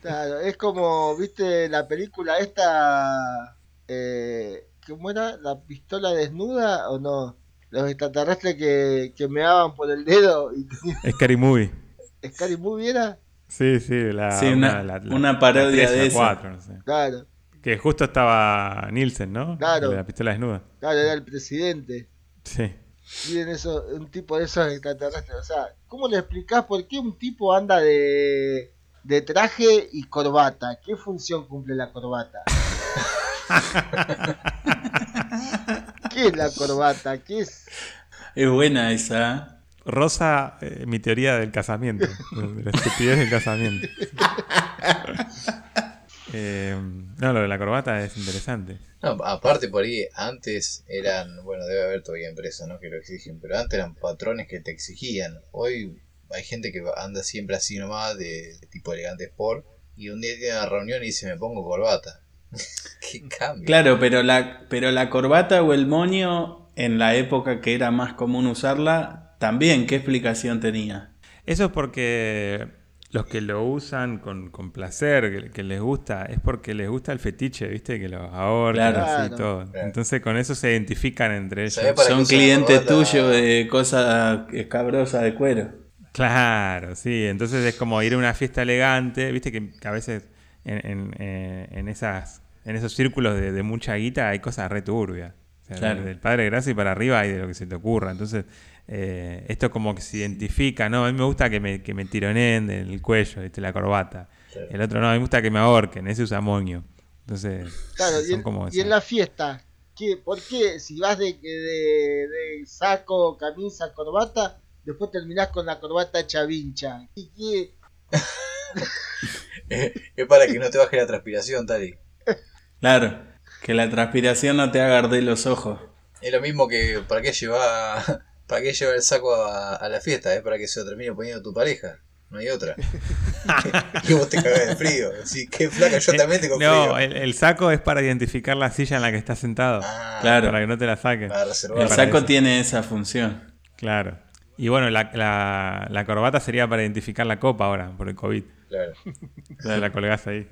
Claro, es como, viste, la película esta, eh, ¿cómo era? ¿La pistola desnuda o no? Los extraterrestres que, que meaban por el dedo y Scary Movie. Scary Movie era, Sí, sí, la, Sí, una- la- la- una parodia la tres o de la esa. cuatro, no sé. claro, Que justo estaba Nielsen, ¿no? Claro. De la pistola desnuda. claro, era el presidente. Sí. Miren eso, un tipo de esos extraterrestres, o sea, ¿cómo le explicás por qué un tipo anda de, de traje y corbata? ¿Qué función cumple la corbata? ¿Qué es la corbata? ¿Qué es? Es buena esa. Rosa, eh, mi teoría del casamiento. de la estupidez del casamiento. Eh, No, lo de la corbata es interesante. No, aparte por ahí, antes eran, bueno, debe haber todavía empresas, ¿no? Que lo exigen, pero antes eran patrones que te exigían. Hoy hay gente que anda siempre así nomás, de, de tipo elegante sport, y un día tiene una reunión y dice, me pongo corbata. ¿Qué cambio? Claro, pero la, pero la corbata o el moño, en la época que era más común usarla, también, ¿qué explicación tenía? Eso es porque los que lo usan con, con placer, que, que les gusta, es porque les gusta el fetiche, ¿viste? Que los ahorcan Claro. así todo. Claro. Entonces con eso se identifican entre ellos. ¿Sabés para qué Son clientes tuyos de cosas escabrosas de cuero. Claro, sí. Entonces es como ir a una fiesta elegante, ¿viste? Que, que a veces en, en, eh, en esas, en esos círculos de, de mucha guita hay cosas re turbias. O sea, Claro. Del padre de gracia y para arriba hay de lo que se te ocurra. Entonces, eh, esto como que se identifica, ¿no? A mí me gusta que me, que me tironeen del cuello, ¿viste? La corbata. Claro. El otro no, a mí me gusta que me ahorquen, ese usa moño. Entonces, Claro, y en, como y en esas. la fiesta, ¿qué, ¿por qué si vas de, de, de saco, camisa, corbata, después terminás con la corbata chavincha? ¿Y qué? es para que no te baje la transpiración, Tali. Claro, que la transpiración no te haga arder los ojos. Es lo mismo que para qué lleva para qué lleva el saco a, a la fiesta, es para que se lo termine poniendo tu pareja. No hay otra. y vos te cagás de frío. Así, qué flaca, yo también tengo No, frío. el, el saco es para identificar la silla en la que estás sentado. Ah, Claro. Para que no te la saquen. El saco eso. tiene esa función. Claro. Y bueno, la, la, la corbata sería para identificar la copa ahora, por el COVID. Claro. Entonces la colgás ahí.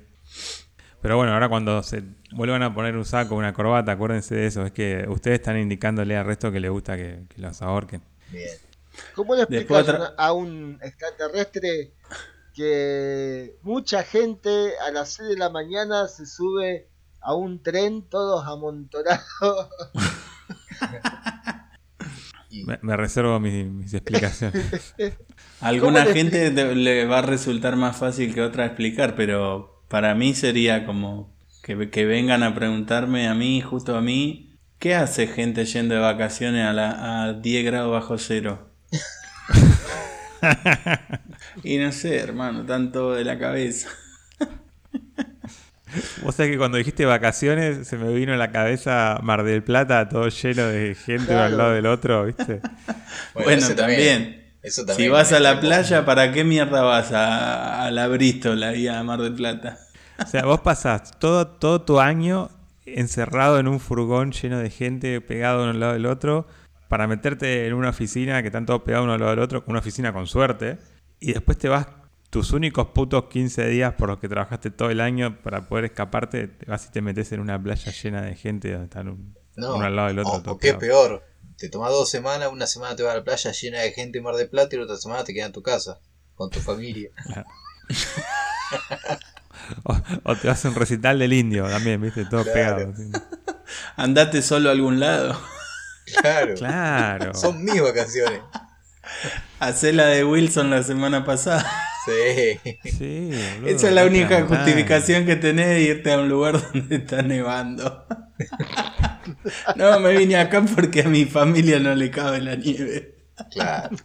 Pero bueno, ahora cuando se vuelvan a poner un saco, una corbata, acuérdense de eso. Es que ustedes están indicándole al resto que les gusta que, que los ahorquen. Bien. ¿Cómo le explicas otra- a un extraterrestre que mucha gente a las 6 de la mañana se sube a un tren todos amontonados? Me, me reservo mis, mis explicaciones. A alguna ¿Cómo le gente te- le va a resultar más fácil que otra explicar, pero para mí sería como que, que vengan a preguntarme a mí, justo a mí, ¿qué hace gente yendo de vacaciones a, la, a 10 grados bajo cero? y no sé, hermano, tanto de la cabeza. Vos sabés que cuando dijiste vacaciones se me vino a la cabeza Mar del Plata, todo lleno de gente Claro. al lado del otro, ¿viste? Bueno, también. Eso Si también. vas a la playa, ¿para qué mierda vas a, a la Bristol, ahí a Mar del Plata? O sea, vos pasás todo, todo tu año encerrado en un furgón lleno de gente pegado uno al lado del otro para meterte en una oficina que están todos pegados uno al lado del otro, una oficina con suerte, y después te vas tus únicos putos 15 días por los que trabajaste todo el año para poder escaparte, te vas y te metes en una playa llena de gente donde están un- No, uno al lado del otro. o, todo o qué peor. Te tomas dos semanas, una semana te vas a la playa llena de gente en Mar del Plata y la otra semana te quedas en tu casa con tu familia. O, o te vas a un recital del indio también, viste, todo Claro. pegado. así. Andate solo a algún lado. Claro. Claro. Son mis vacaciones. Hacé la de Wilson la semana pasada. Sí. Sí, boludo, Esa es la única justificación que tenés de irte a un lugar donde está nevando. No, me vine acá porque a mi familia no le cabe la nieve. Claro.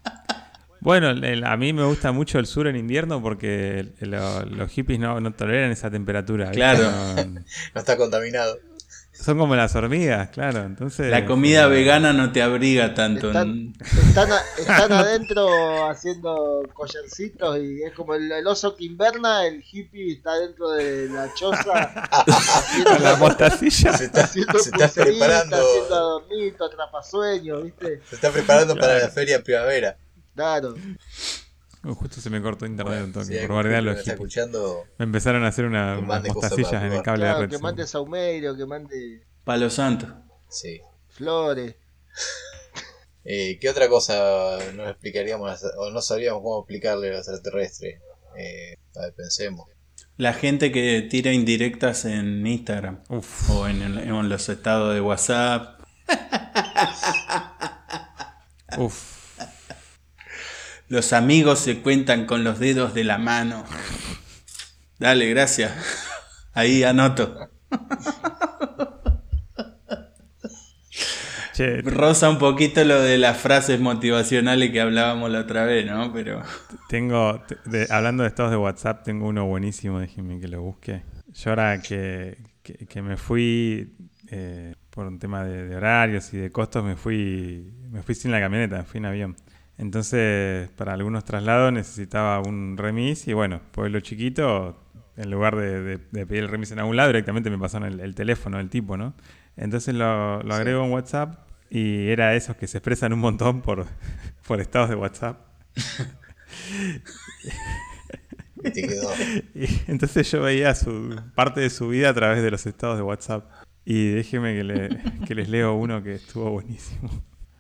Bueno, el- a mí me gusta mucho el sur en invierno porque el- el- lo- los hippies no, no toleran esa temperatura. Claro. No- No está contaminado. Son como las hormigas, claro. Entonces La comida eh, vegana no te abriga tanto. Están, están, a- están adentro haciendo collarcitos y es como el, el oso que inverna, el hippie está dentro de la choza haciendo, La mostacilla. Se está, haciendo se está preparando. haciendo atrapasueños, ¿viste? Se está preparando para la feria primavera. Claro. Uh, Justo se me cortó internet un toque. Si hay por bardear que los me está hippies. escuchando, Me empezaron a hacer una, Que unas mostacillas en el cable Claro, de que red. mande saumerio, que mande Palo Santo. sí. flores. Eh, ¿Qué otra cosa nos explicaríamos o no sabríamos cómo explicarle a los extraterrestres? Eh, a ver, pensemos. La gente que tira indirectas en Instagram Uf. o en, el- en los estados de WhatsApp. Uf. Los amigos se cuentan con los dedos de la mano. Dale, gracias. Ahí anoto. Che, Rosa un poquito lo de las frases motivacionales que hablábamos la otra vez, ¿no? Pero Tengo, de- hablando de estados de WhatsApp, tengo uno buenísimo, déjenme que lo busque. Yo ahora que, que, que me fui eh, por un tema de, de horarios y de costos, me fui, me fui sin la camioneta, me fui en avión. Entonces, para algunos traslados necesitaba un remis y bueno, pueblo chiquito, en lugar de, de- de pedir el remis en algún lado, directamente me pasaron el, el teléfono del tipo, ¿no? Entonces lo, lo Sí. agrego en WhatsApp y era de esos que se expresan un montón por, por estados de WhatsApp. Y te quedó. Y entonces yo veía su parte de su vida a través de los estados de WhatsApp. Y déjeme que, le- que les leo uno que estuvo buenísimo.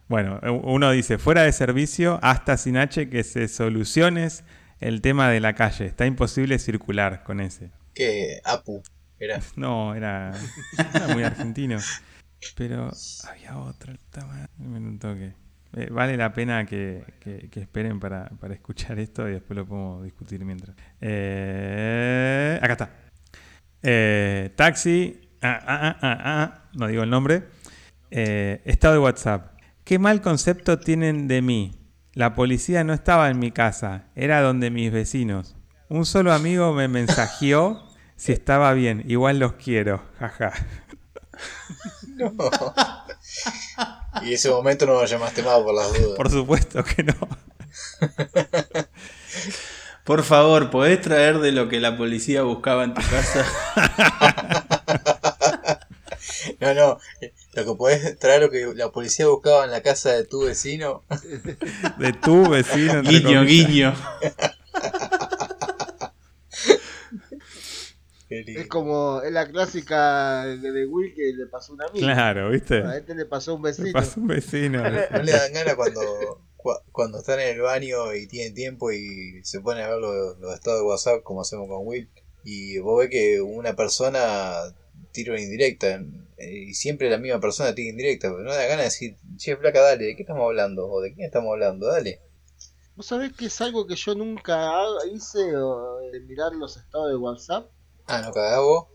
Bueno, uno dice, fuera de servicio hasta sin H que se soluciones el tema de la calle. Está imposible circular con ese. ¿Qué? Apu. Era. No, era, era muy argentino. Pero había otro. lo toque. Eh, vale la pena que, que- que esperen para, para escuchar esto y después lo podemos discutir mientras. Eh, acá está. Eh, taxi. ah, ah, ah, no digo el nombre. Estado de WhatsApp. ¿Qué mal concepto tienen de mí? La policía no estaba en mi casa, era donde mis vecinos. Un solo amigo me mensajeó si estaba bien. Igual los quiero, jaja. No. Y ese momento no lo llamaste más por las dudas. Por supuesto que no. Por favor, ¿podés traer de lo que la policía buscaba en tu casa? No, no. Lo que podés traer lo que la policía buscaba en la casa de tu vecino. De tu vecino. guiño, comillas. guiño. Es como es la clásica de de Will que le pasó a un amigo. Claro, ¿viste? A este le pasó a un vecino. pasó un vecino. ¿No le dan ganas cuando, cua- cuando están en el baño y tienen tiempo y se ponen a ver los, los estados de WhatsApp como hacemos con Will? Y vos ves que una persona tira una indirecta y siempre la misma persona tira indirecta, pero no da ganas de decir, che, flaca, dale, ¿de qué estamos hablando? ¿O de quién estamos hablando? Dale. ¿Vos sabés que es algo que yo nunca hice o, de mirar los estados de WhatsApp? Ah, no cagás vos.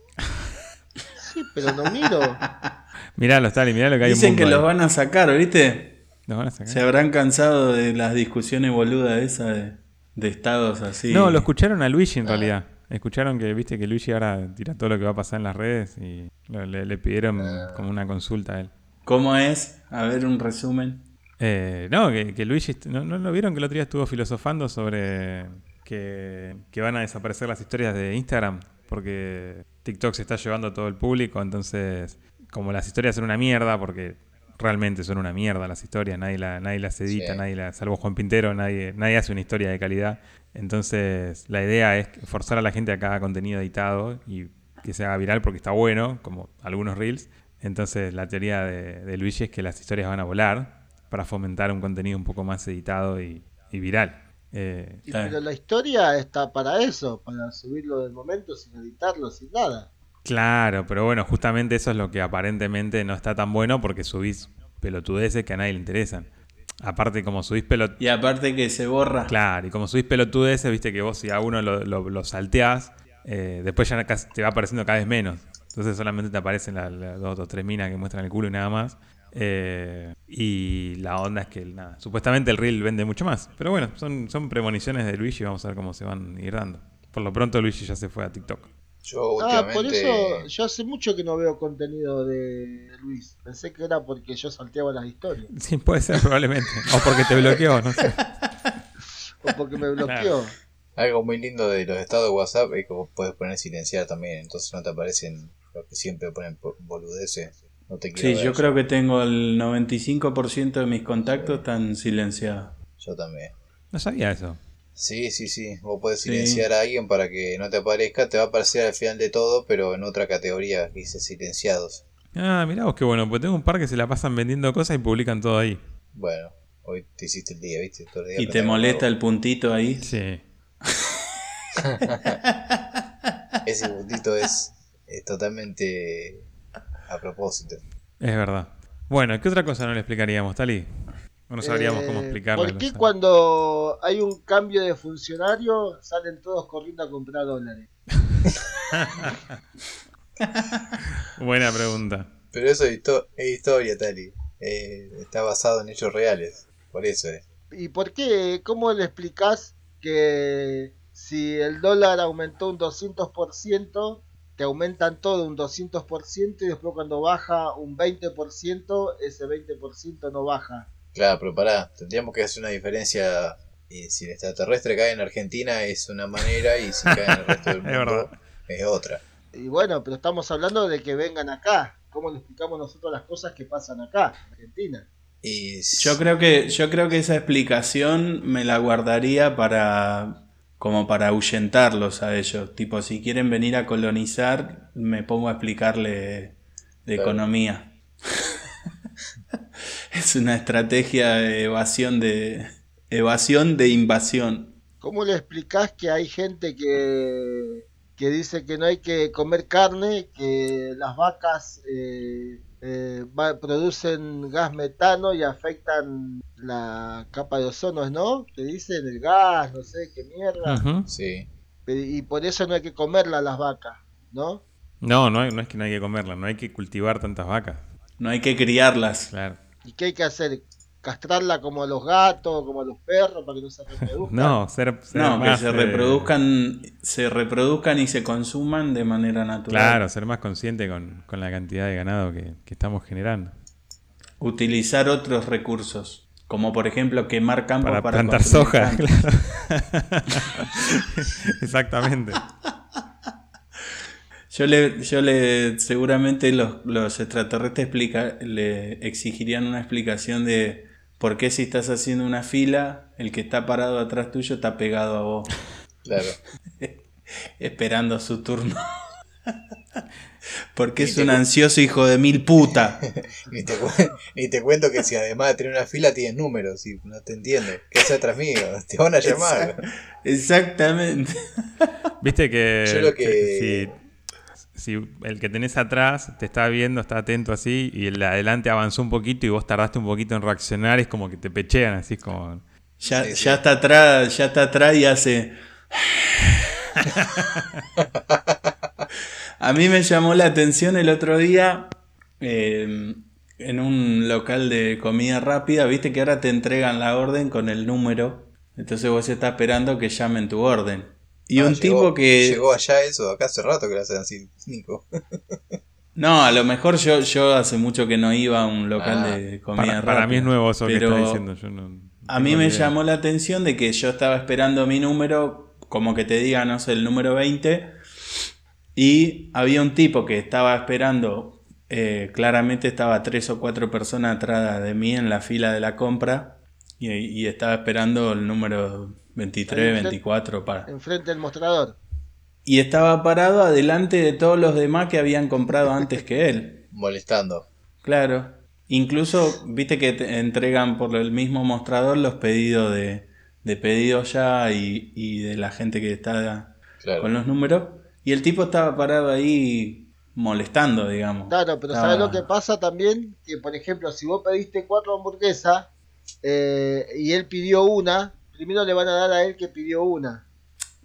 Sí, pero no miro. Miralo, Stali, mirá lo que hay Dicen un que los van a sacar, ¿viste? ¿Los van a sacar? Se habrán cansado de las discusiones boludas esas de, de estados así. No, lo escucharon a Luigi en realidad. Escucharon que, viste, que Luigi ahora tira todo lo que va a pasar en las redes y le, le pidieron como una consulta a él. ¿Cómo es? A ver un resumen. Eh, no, que, que Luigi, ¿no, no lo vieron que el otro día estuvo filosofando sobre que, que van a desaparecer las historias de Instagram? Porque TikTok se está llevando a todo el público, entonces como las historias son una mierda, porque realmente son una mierda las historias, nadie, la, nadie las edita, Sí. nadie la, salvo Juan Pintero, nadie, nadie hace una historia de calidad. Entonces la idea es forzar a la gente a que haga contenido editado y que se haga viral porque está bueno, como algunos reels. Entonces la teoría de, de Luigi es que las historias van a volar para fomentar un contenido un poco más editado y, y viral. Eh. Pero la historia está para eso, para subirlo del momento sin editarlo, sin nada. claro, pero bueno, justamente eso es lo que aparentemente no está tan bueno porque subís pelotudeces que a nadie le interesan. Aparte, como subís pelot Y aparte que se borra. Claro, y como subís pelotudeces, viste que vos si a uno lo, lo, lo salteás, eh, después ya te va apareciendo cada vez menos. Entonces solamente te aparecen las las dos o tres minas que muestran el culo y nada más. Eh, y la onda es que nada, supuestamente el reel vende mucho más. Pero bueno, son, son premoniciones de Luigi, vamos a ver cómo se van a ir dando. Por lo pronto Luigi ya se fue a TikTok. Yo Ah, por eso yo hace mucho que no veo contenido de Luis. Pensé que era porque yo salteaba las historias. Sí, puede ser probablemente. O porque te bloqueó, no sé. O porque me bloqueó. Algo muy lindo de los estados de WhatsApp es que vos puedes poner silenciar también, entonces no te aparecen los que siempre ponen po- boludeces. No te quiero Sí, yo creo que tengo el 95% de mis contactos están silenciados. Yo también. No sabía eso. Sí, sí, sí. Vos podés Sí. silenciar a alguien para que no te aparezca. Te va a aparecer al final de todo, pero en otra categoría que dice silenciados. Ah, mirá vos qué bueno, porque tengo un par que se la pasan vendiendo cosas y publican todo ahí. Bueno, hoy te hiciste el día, ¿viste? Todo el día Y te molesta el puntito ahí. Sí. Ese puntito es, es totalmente a propósito. Es verdad. Bueno, ¿qué otra cosa no le explicaríamos, Tali? No sabríamos cómo Eh, explicarlo. ¿Por qué cuando hay un cambio de funcionario salen todos corriendo a comprar dólares? Buena pregunta. Pero eso es, histo- es historia, Tali. Eh, está basado en hechos reales. Por eso es. ¿Y por qué? ¿Cómo le explicás que si el dólar aumentó un 200%, te aumentan todo un 200% y después cuando baja un 20%, ese 20% no baja. Claro, pero pará, tendríamos que hacer una diferencia. eh, si el extraterrestre cae en Argentina es una manera y si cae en el resto del mundo es otra. Y bueno, pero estamos hablando de que vengan acá. ¿Cómo le explicamos nosotros las cosas que pasan acá, en Argentina? Y Yo creo que, yo creo que esa explicación me la guardaría para como para ahuyentarlos a ellos. Tipo, si quieren venir a colonizar, me pongo a explicarle de Claro. economía. Es una estrategia de evasión de evasión de invasión. ¿Cómo le explicás que hay gente que, que dice que no hay que comer carne, que las vacas eh, eh, va- producen gas metano y afectan la capa de ozono, ¿no? Que dicen el gas, no sé qué mierda. Sí. Y por eso no hay que comerla las vacas, ¿no? No, no, hay- no es que no hay que comerla, no hay que cultivar tantas vacas. No hay que criarlas. Claro. ¿Y qué hay que hacer? ¿Castrarla como a los gatos, como a los perros, para que no se reproduzcan? No, ser, ser No, que se eh, reproduzcan, se reproduzcan y se consuman de manera natural. Claro, ser más consciente con, con la cantidad de ganado que, que estamos generando. Utilizar otros recursos, como por ejemplo quemar campos Para, para, plantar soja, claro. Exactamente. Yo le, yo le, seguramente los, los extraterrestres explica, le exigirían una explicación de por qué si estás haciendo una fila, el que está parado atrás tuyo está pegado a vos, Claro. esperando su turno. Porque es un ansioso hijo de mil puta. Ni te, cu- ni te cuento que si además de tener una fila tienes números y no te entiende. ¿Qué haces atrás mío? Te van a llamar. Exactamente. Viste que, Yo lo que- que si, si el que tenés atrás te está viendo, está atento así, y el de adelante avanzó un poquito y vos tardaste un poquito en reaccionar, es como que te pechean, así es como... Ya, Sí, sí. ya está atrás, ya está atrás y hace. A mí me llamó la atención el otro día eh, en un local de comida rápida, viste que ahora te entregan la orden con el número, entonces vos estás esperando que llamen tu orden. Y Ah, un llegó- tipo que... Llegó allá eso, acá hace rato que lo hacen así, Nico. No, a lo mejor yo, yo hace mucho que no iba a un local Ah, de comida Para, rápida. para mí es nuevo eso pero- que estás diciendo. Yo no, A mí me idea. llamó la atención de que yo estaba esperando mi número, como que te diga, no sé, el número 20, y había un tipo que estaba esperando, eh, claramente estaba tres o cuatro personas atrás de mí en la fila de la compra, y, y estaba esperando el número 23, Ahí, 24 para... Enfrente del mostrador. Y estaba parado adelante de todos los demás que habían comprado antes que él. Molestando. Claro. Incluso, viste que te entregan por el mismo mostrador los pedidos de, de pedidos ya y, y de la gente que está Claro. con los números. Y el tipo estaba parado ahí molestando, digamos. Claro, pero Estaba- ¿sabes lo que pasa también? Que, por ejemplo, si vos pediste cuatro hamburguesas eh, y él pidió una, primero le van a dar a él que pidió una.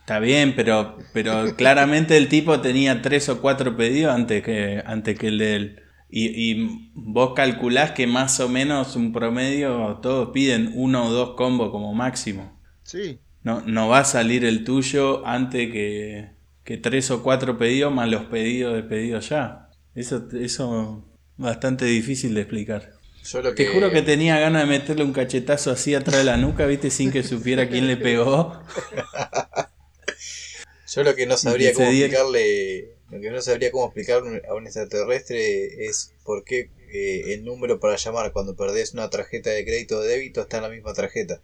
Está bien, pero, pero claramente el tipo tenía tres o cuatro pedidos antes que, antes que el de él. Y, y vos calculás que más o menos un promedio todos piden uno o dos combos como máximo. Sí. No, no va a salir el tuyo antes que, que tres o cuatro pedidos más los pedidos de pedidos ya. Eso, eso bastante difícil de explicar. Yo lo Te juro que tenía ganas de meterle un cachetazo así atrás de la nuca, viste, sin que supiera quién le pegó. yo lo que no sabría cómo explicarle, lo que no sabría cómo explicar a un extraterrestre es por qué eh, el número para llamar cuando perdés una tarjeta de crédito o de débito está en la misma tarjeta.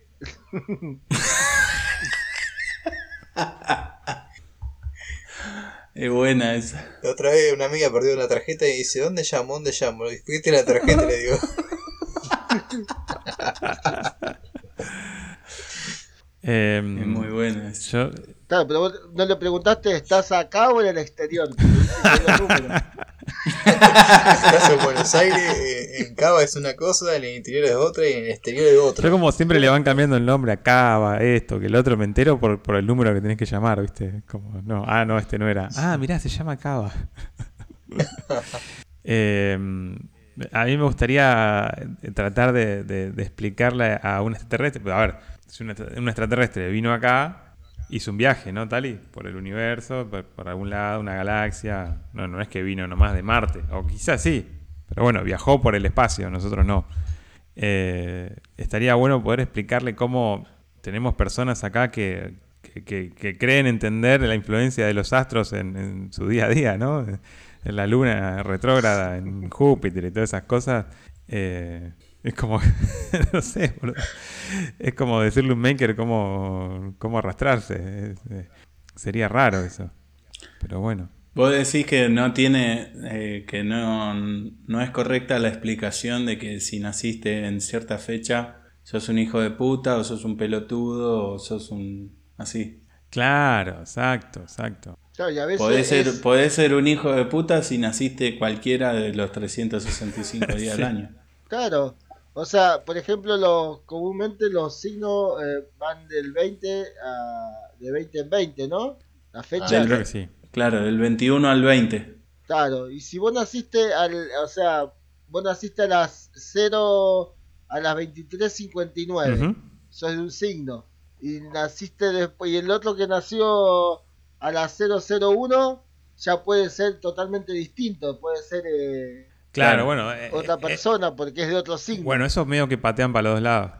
Es buena esa. La otra vez una amiga perdió una tarjeta y dice, ¿dónde llamo? ¿Dónde llamo? "Pediste la tarjeta, le digo. Em, Es muy buena esa. yo, Claro, pero vos no le preguntaste, ¿estás acá o en el exterior? Estás en Buenos Aires, eh, en Cava es una cosa, en el interior es otra y en el exterior es otra. yo como siempre le van cambiando el nombre a Cava, esto, que el otro me entero por, por el número que tenés que llamar, ¿viste? Como, no, ah, no, este no era. Ah, mirá, se llama Cava. Em, a mí me gustaría tratar de, de- de explicarle a un extraterrestre. A ver, si un extraterrestre vino acá hizo un viaje, ¿no, Tali? Por el universo, por, algún lado, una galaxia. No, no es que vino nomás de Marte, o quizás sí, pero bueno, viajó por el espacio, nosotros no. Eh, estaría bueno poder explicarle cómo tenemos personas acá que, que- que- que creen entender la influencia de los astros en, en su día a día, ¿no? En la luna retrógrada, en Júpiter y todas esas cosas. Eh, es como, no sé, boludo. es como decirle a un maker cómo, cómo arrastrarse. Es, eh, sería raro eso. Pero bueno. Vos decís que no tiene, eh, que no, no es correcta la explicación de que si naciste en cierta fecha sos un hijo de puta o sos un pelotudo o sos un... así. Claro, exacto, exacto. Claro, y a veces Podés ser, es- podés ser un hijo de puta si naciste cualquiera de los 365 días Sí. del año. Claro. O sea, por ejemplo, los, comúnmente los signos eh, van del 20 a... de 20 en 20, ¿no? La fecha. Creo que sí. Claro, del 21 al 20. Claro, y si vos naciste al, o sea, vos naciste a las 0 a las 23:59, Ujú. sos de un signo. Y naciste después y el otro que nació a las 001 ya puede ser totalmente distinto, puede ser eh, Claro, Claro. bueno. eh, otra eh, persona porque es de otro signo. bueno, esos medio que patean para los dos lados.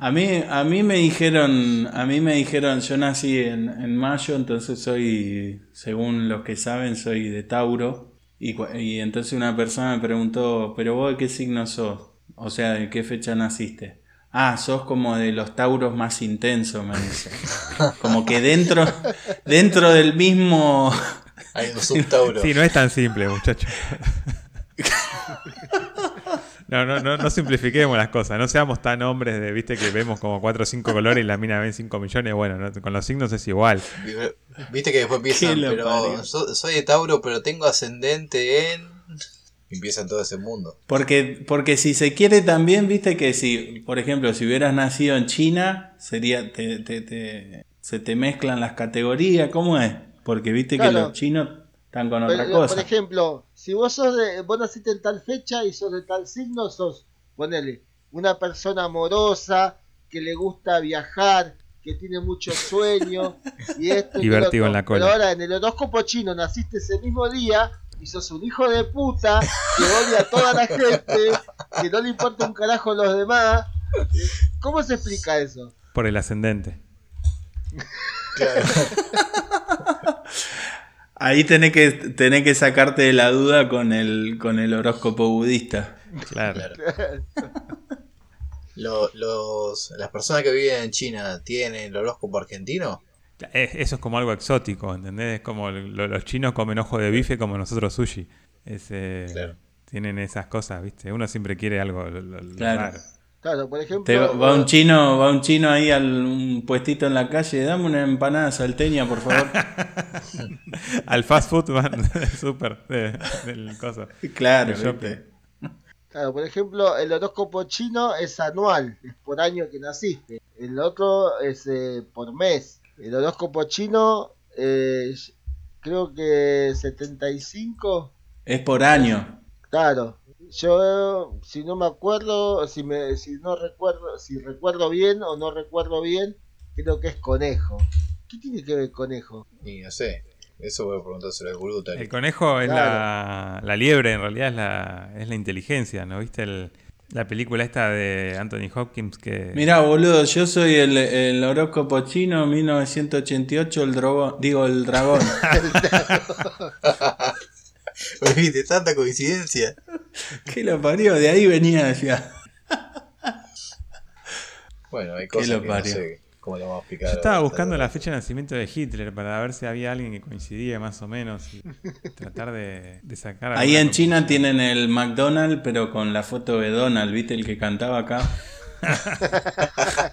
A mí, a mí me dijeron, a mí me dijeron, yo nací en, en mayo, entonces soy, según los que saben, soy de Tauro. Y, cu- y entonces una persona me preguntó, pero vos de qué signo sos? O sea, ¿de qué fecha naciste? Ah, sos como de los Tauros más intensos, me dice. Como que dentro, dentro del mismo... Hay un subtauro. Sí, no es tan simple, muchachos. No, no, no, no simplifiquemos las cosas, no seamos tan hombres de, viste, que vemos como 4 o 5 colores y la mina ven 5 millones. Bueno, no, con los signos es igual. Viste que después empiezan, ¿Qué lo pero so- soy de Tauro, pero tengo ascendente en... Empiezan todo ese mundo. Porque, porque si se quiere también, viste que si, por ejemplo, si hubieras nacido en China, sería, te, te- te- se te mezclan las categorías, ¿cómo es? Porque viste que los chinos están con Por, otra por cosa. ejemplo, si vos sos de, vos naciste en tal fecha y sos de tal signo, sos, ponele, una persona amorosa, que le gusta viajar, que tiene mucho sueño y esto y Y en la cola. Pero ahora en el horóscopo chino naciste ese mismo día y sos un hijo de puta que odia a toda la gente, que no le importa un carajo a los demás. ¿Cómo se explica eso? Por el ascendente. Claro. Ahí tenés que, tenés que sacarte de la duda con el, con el horóscopo budista. Claro. Claro. Lo- los, las personas que viven en China tienen el horóscopo argentino. Es- Eso es como algo exótico, ¿entendés? Es como lo- los chinos comen ojo de bife como nosotros sushi. Es, eh, Claro. Tienen esas cosas, ¿viste? Uno siempre quiere algo lo- lo- lo Claro. raro. Claro, por ejemplo, Te va, va un chino, va un chino ahí al un puestito en la calle, dame una empanada salteña, por favor. Al fast food van súper de- del coso. claro, El shopping. viste. Claro, por ejemplo, el horóscopo chino es anual, es por año que naciste. El otro es eh, por mes. El horóscopo chino, eh, creo que 75. Es por año. Claro, yo si no me acuerdo, si me, si no recuerdo, si recuerdo bien o no recuerdo bien, creo que es conejo. ¿Qué tiene que ver conejo? Y no sé, eso voy a preguntárselo al gurú. El conejo es Claro. la, la liebre, en realidad es la, es la inteligencia, ¿no? ¿Viste el- la película esta de Anthony Hopkins que... Mirá, boludo, yo soy el, el horóscopo chino 1988, el dragón, digo el dragón. ¿Viste? Tanta coincidencia. ¿Qué lo parió? De ahí venía decía. Bueno, hay ¿Qué cosas lo que no parió? sé cómo lo vamos a explicar. Yo estaba buscando la fecha de nacimiento de Hitler para ver si había alguien que coincidía más o menos y tratar de, de sacar Ahí en China tienen el McDonald's, pero con la foto de Donald, ¿viste? El que cantaba acá.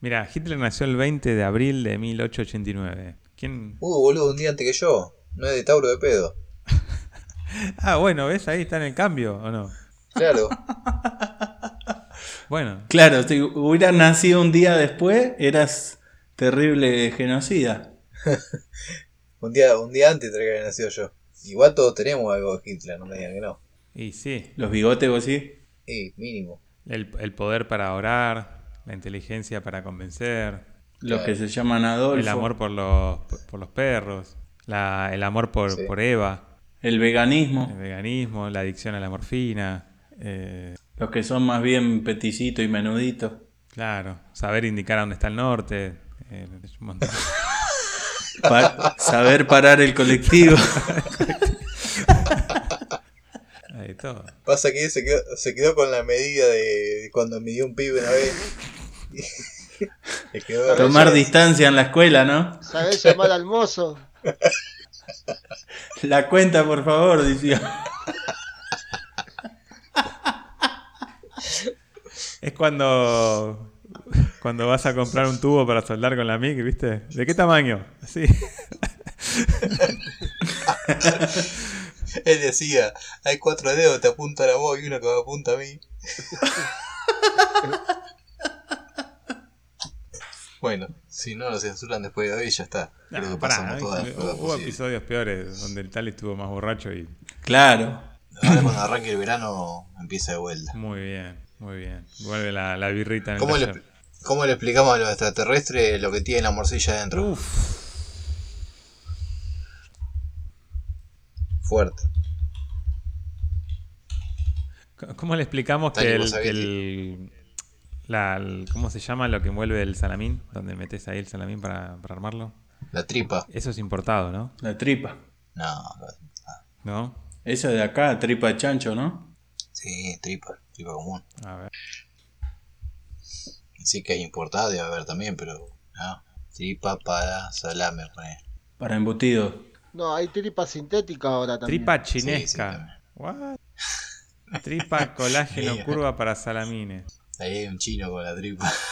Mira, Hitler nació el 20 de abril de 1889. ¿Quién? Uh, boludo, un día antes que yo. No es de Tauro de pedo. Ah, bueno, ¿ves? Ahí está en el cambio, ¿o no? Claro. Bueno, Claro, si hubieras nacido un día después, eras terrible genocida. un día, un día antes de que haya nacido yo. Igual todos tenemos algo de Hitler, no me digan que no. y sí, Los bigotes, vos sí. Y mínimo. el, el poder para orar, la inteligencia para convencer, Los Claro. que se llaman Adolfo. El amor por los, por los perros. La, el amor por, Sí. por Eva. El veganismo. El veganismo. La adicción a la morfina. eh, Los que son más bien peticitos y menuditos. claro. Saber indicar a dónde está el norte. eh, un. Pa- saber parar el colectivo. Hay de todo. Pasa que se quedó, se quedó con la medida de cuando midió un pibe una vez. Tomar distancia en la escuela, ¿no? ¿Sabés llamar al mozo? La cuenta, por favor, decía. Es cuando cuando vas a comprar un tubo para soldar con la MIG, ¿viste? ¿De qué tamaño? Sí. Él decía, hay cuatro dedos, te apuntan a vos y uno que me apunta a mí. bueno, si no lo censuran después de hoy, ya está. Creo No, que pará, pasamos todas Hubo posibles. episodios peores donde el tal estuvo más borracho y Claro. Ahora cuando arranque el verano empieza de vuelta. muy bien, muy bien. Vuelve la, la birrita en el ¿Cómo le, taller. ¿Cómo le explicamos a los extraterrestres lo que tiene la morcilla adentro? Uf, Fuerte. ¿cómo le explicamos que el, que el- la, el- ¿cómo se llama lo que envuelve el salamín? Donde metes ahí el salamín para, para armarlo. La tripa. Eso es importado, ¿no? La tripa. No, ¿No? Esa de acá, tripa de chancho, ¿no? sí, tripa. Tripa común. A ver. Sí que hay importada, debe haber también, pero no. Tripa para salame, pone. Para embutido. No, hay tripa sintética ahora también. Tripa Sí, sí, chinesca. también. What? Tripa colágeno curva para salamines. Ahí hay un chino con la tripa.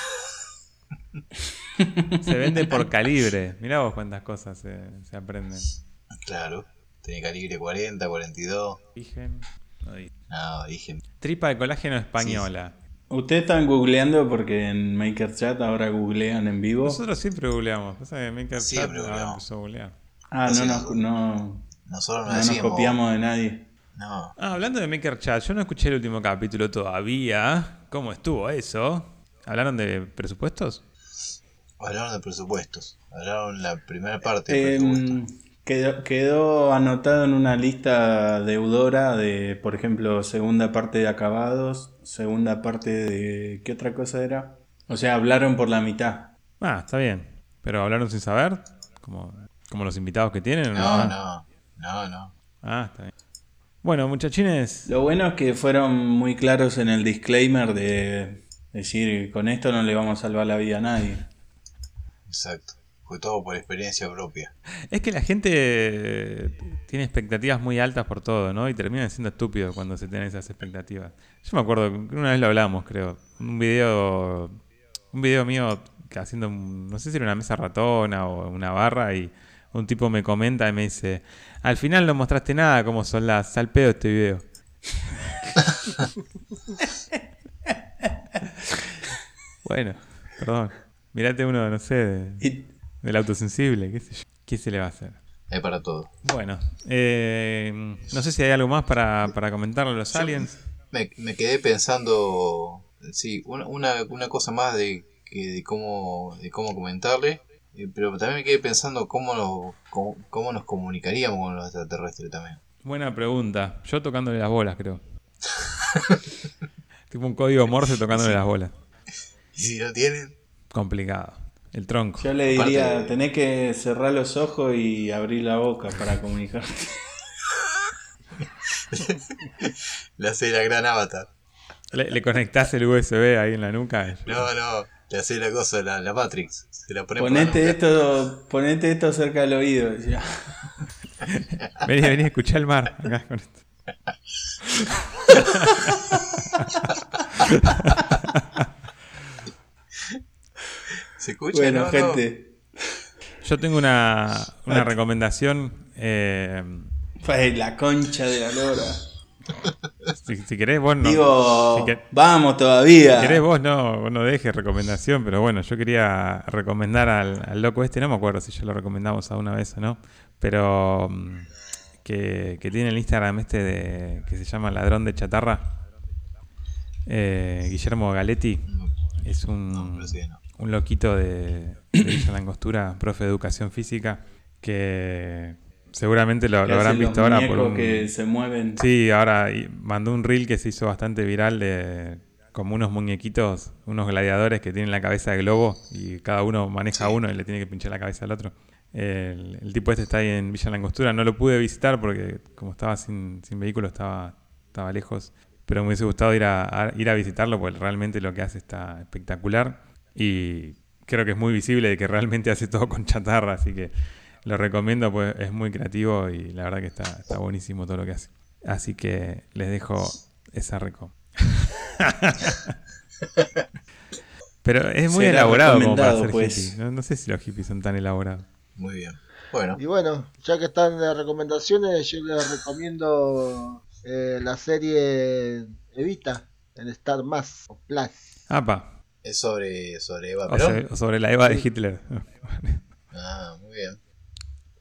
Se vende por calibre. Mirá vos cuántas cosas se, se aprenden. claro. Tiene calibre 40, 42. Origen. no. No, dije. Tripa de colágeno española. Ustedes están googleando porque en MakerChat ahora googlean en vivo. Nosotros siempre googleamos. Pasa que Maker Siempre Chat ahora googleamos. empezó a googlear. Ah, no, nos- nos, no, Nosotros no, no nos copiamos de nadie. No. Ah, hablando de Maker Chat, yo no escuché el último capítulo todavía. ¿Cómo estuvo eso? ¿Hablaron de presupuestos? Hablaron de presupuestos. Hablaron la primera parte de. Em, quedó, quedó anotado en una lista deudora de, por ejemplo, segunda parte de acabados, segunda parte de... ¿Qué otra cosa era? O sea, hablaron por la mitad. Ah, está bien. Pero hablaron sin saber. Como, como los invitados que tienen. ¿o No, no. No, no. Ah, está bien. Bueno, muchachines. Lo bueno es que fueron muy claros en el disclaimer de decir, con esto no le vamos a salvar la vida a nadie. Exacto. Fue todo por experiencia propia. Es que la gente tiene expectativas muy altas por todo, ¿no? Y terminan siendo estúpidos cuando se tienen esas expectativas. Yo me acuerdo que una vez lo hablamos, creo. Un video, un video mío haciendo, un- no sé si era una mesa ratona o una barra y un tipo me comenta y me dice, al final no mostraste nada como son las al pedo este video. bueno, perdón. Mirate uno, no sé, de- del autosensible, qué sé yo. ¿Qué se le va a hacer? Hay para todo. Bueno, eh, no sé si hay algo más para, para comentarle a los aliens. Me, me quedé pensando, sí, una, una, una cosa más de, que, de, cómo, de cómo comentarle, pero también me quedé pensando cómo, nos- cómo, cómo nos comunicaríamos con los extraterrestres también. Buena pregunta. Yo tocándole las bolas, creo. tipo un código Morse tocándole las bolas. Y si no tienen, Complicado. El tronco. yo le diría, Aparte- tenés que cerrar los ojos y abrir la boca para comunicarte. le hace la gran avatar. Le, le conectás el USB ahí en la nuca. No, no, le hace la cosa, la, la Matrix. Pone por la Ponete esto, ponete esto cerca del oído. ya. Vení, vení, escuchá el mar. Acá con esto. ¿Se escucha? Bueno, No, no. gente. Yo tengo una, una recomendación. eh, la concha de la lora. Si, si querés, vos no. Digo, si vamos todavía. Si querés vos no, vos no dejes recomendación, pero bueno, yo quería recomendar al, al loco este, no me acuerdo si ya lo recomendamos alguna vez o no, pero mm, que, que tiene el Instagram este de que se llama Ladrón de Chatarra, eh, Guillermo Galetti, es un, pero sí, no. un loquito de, de Villa Langostura, profe de educación física, que seguramente lo, habrán visto ahora por un... que se mueven. Sí, ahora mandó un reel que se hizo bastante viral de como unos muñequitos, unos gladiadores que tienen la cabeza de globo y cada uno maneja Sí. uno y le tiene que pinchar la cabeza al otro. El, el tipo este está ahí en Villa Langostura, no lo pude visitar porque como estaba sin, sin vehículo estaba, estaba lejos, pero me hubiese gustado ir a, a- ir a visitarlo porque realmente lo que hace está espectacular y creo que es muy visible de que realmente hace todo con chatarra, así que lo recomiendo, pues es muy creativo y la verdad que está, está buenísimo todo lo que hace. Así que les dejo esa reco. Pero es muy Será elaborado como para ser pues. hippie. No, no sé si los hippies son tan elaborados. Muy bien. Bueno, Y bueno, ya que están de recomendaciones, yo les recomiendo eh, la serie Evita en Star Más o Plus. Apa, es sobre, sobre Eva o, Perón. sobre, o sobre la Eva de Hitler. Ah, muy bien.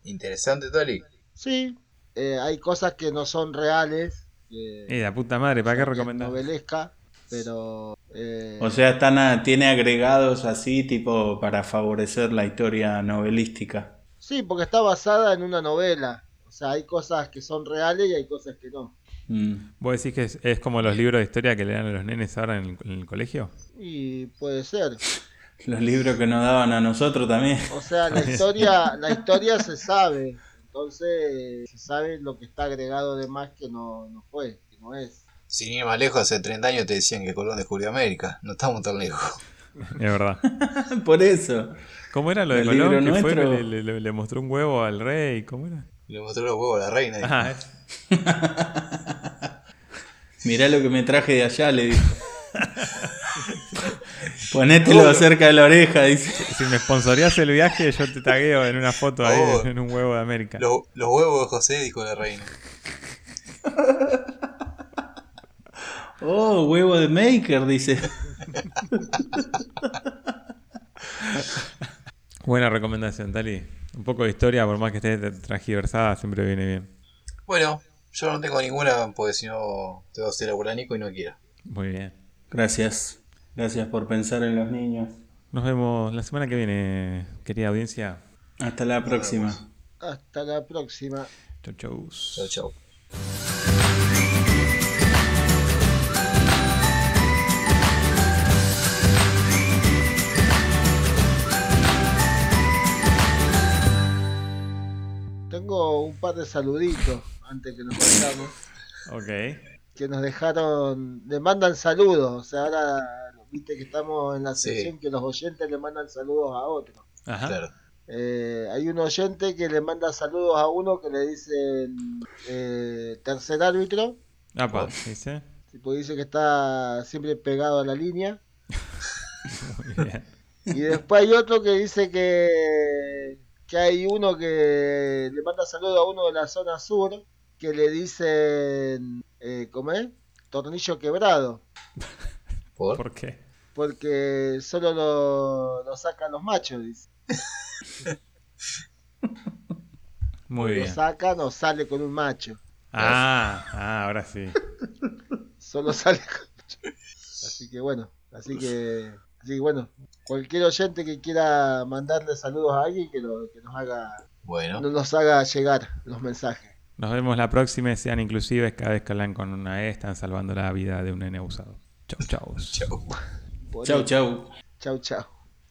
Interesante, Tali. Sí, eh, hay cosas que no son reales, que Eh, la puta madre, ¿para qué recomendar? novelesca, pero eh, O sea, están a- tiene agregados así, tipo, para favorecer la historia novelística. sí, porque está basada en una novela. O sea, hay cosas que son reales y hay cosas que no. Mm. ¿Vos decís que es, es como los libros de historia que le dan a los nenes ahora en el, en el colegio? Y puede ser. Los libros que nos daban a nosotros también. O sea, la historia, la historia se sabe. Entonces se sabe lo que está agregado de más que no, no fue, que no es. Sin ir más lejos, hace 30 años te decían que Colón descubrió América. No estamos tan lejos. Es verdad. Por eso. ¿Cómo era lo de El Colón? Que fue, le, le- le- le mostró un huevo al rey. ¿Cómo era? Le mostró los huevos a la reina. Ah, es- Mirá lo que me traje de allá, le dijo. Ponételo cerca de la oreja, dice. si me sponsorías el viaje, yo te tagueo en una foto ahí Oh. en un huevo de América. Los, los huevos de José, dijo la reina. Oh, huevo de maker, dice. Buena recomendación, Tali. Un poco de historia, por más que esté transgiversada, siempre viene bien. Bueno, yo no tengo ninguna porque si no te voy a hacer aburanico y no quiero. Muy bien. Gracias. Gracias por pensar en los niños. Nos vemos la semana que viene, querida audiencia. Hasta la próxima. Hasta la próxima. Chau, chau. Chao, chao. Tengo un par de saluditos antes que nos vayamos. Ok. Que nos dejaron, le mandan saludos. O sea, ahora viste que estamos en la Sí. sección que los oyentes le mandan saludos a otros. Ajá. Claro. Eh, hay un oyente que le manda saludos a uno que le dicen eh, tercer árbitro. Apa, dice. Tipo dice que está siempre pegado a la línea. Muy bien. Y después hay otro que dice que, que hay uno que le manda saludos a uno de la zona sur que le dicen, eh, ¿cómo es? Tornillo quebrado. ¿Por? ¿Por qué? Porque solo lo, lo sacan los machos, dice. Muy Lo bien. sacan o sale con un macho. Ah, ah, ahora sí. Solo sale con Así que bueno, así que, así que bueno, cualquier oyente que quiera mandarle saludos a alguien que, lo, que nos haga Bueno, nos haga llegar los mensajes. Nos vemos la próxima y sean inclusives. Cada vez que hablan con una E están salvando la vida de un nene abusado. Chau, chau. chao. Por Chau, ahí. chau. Chau, chau.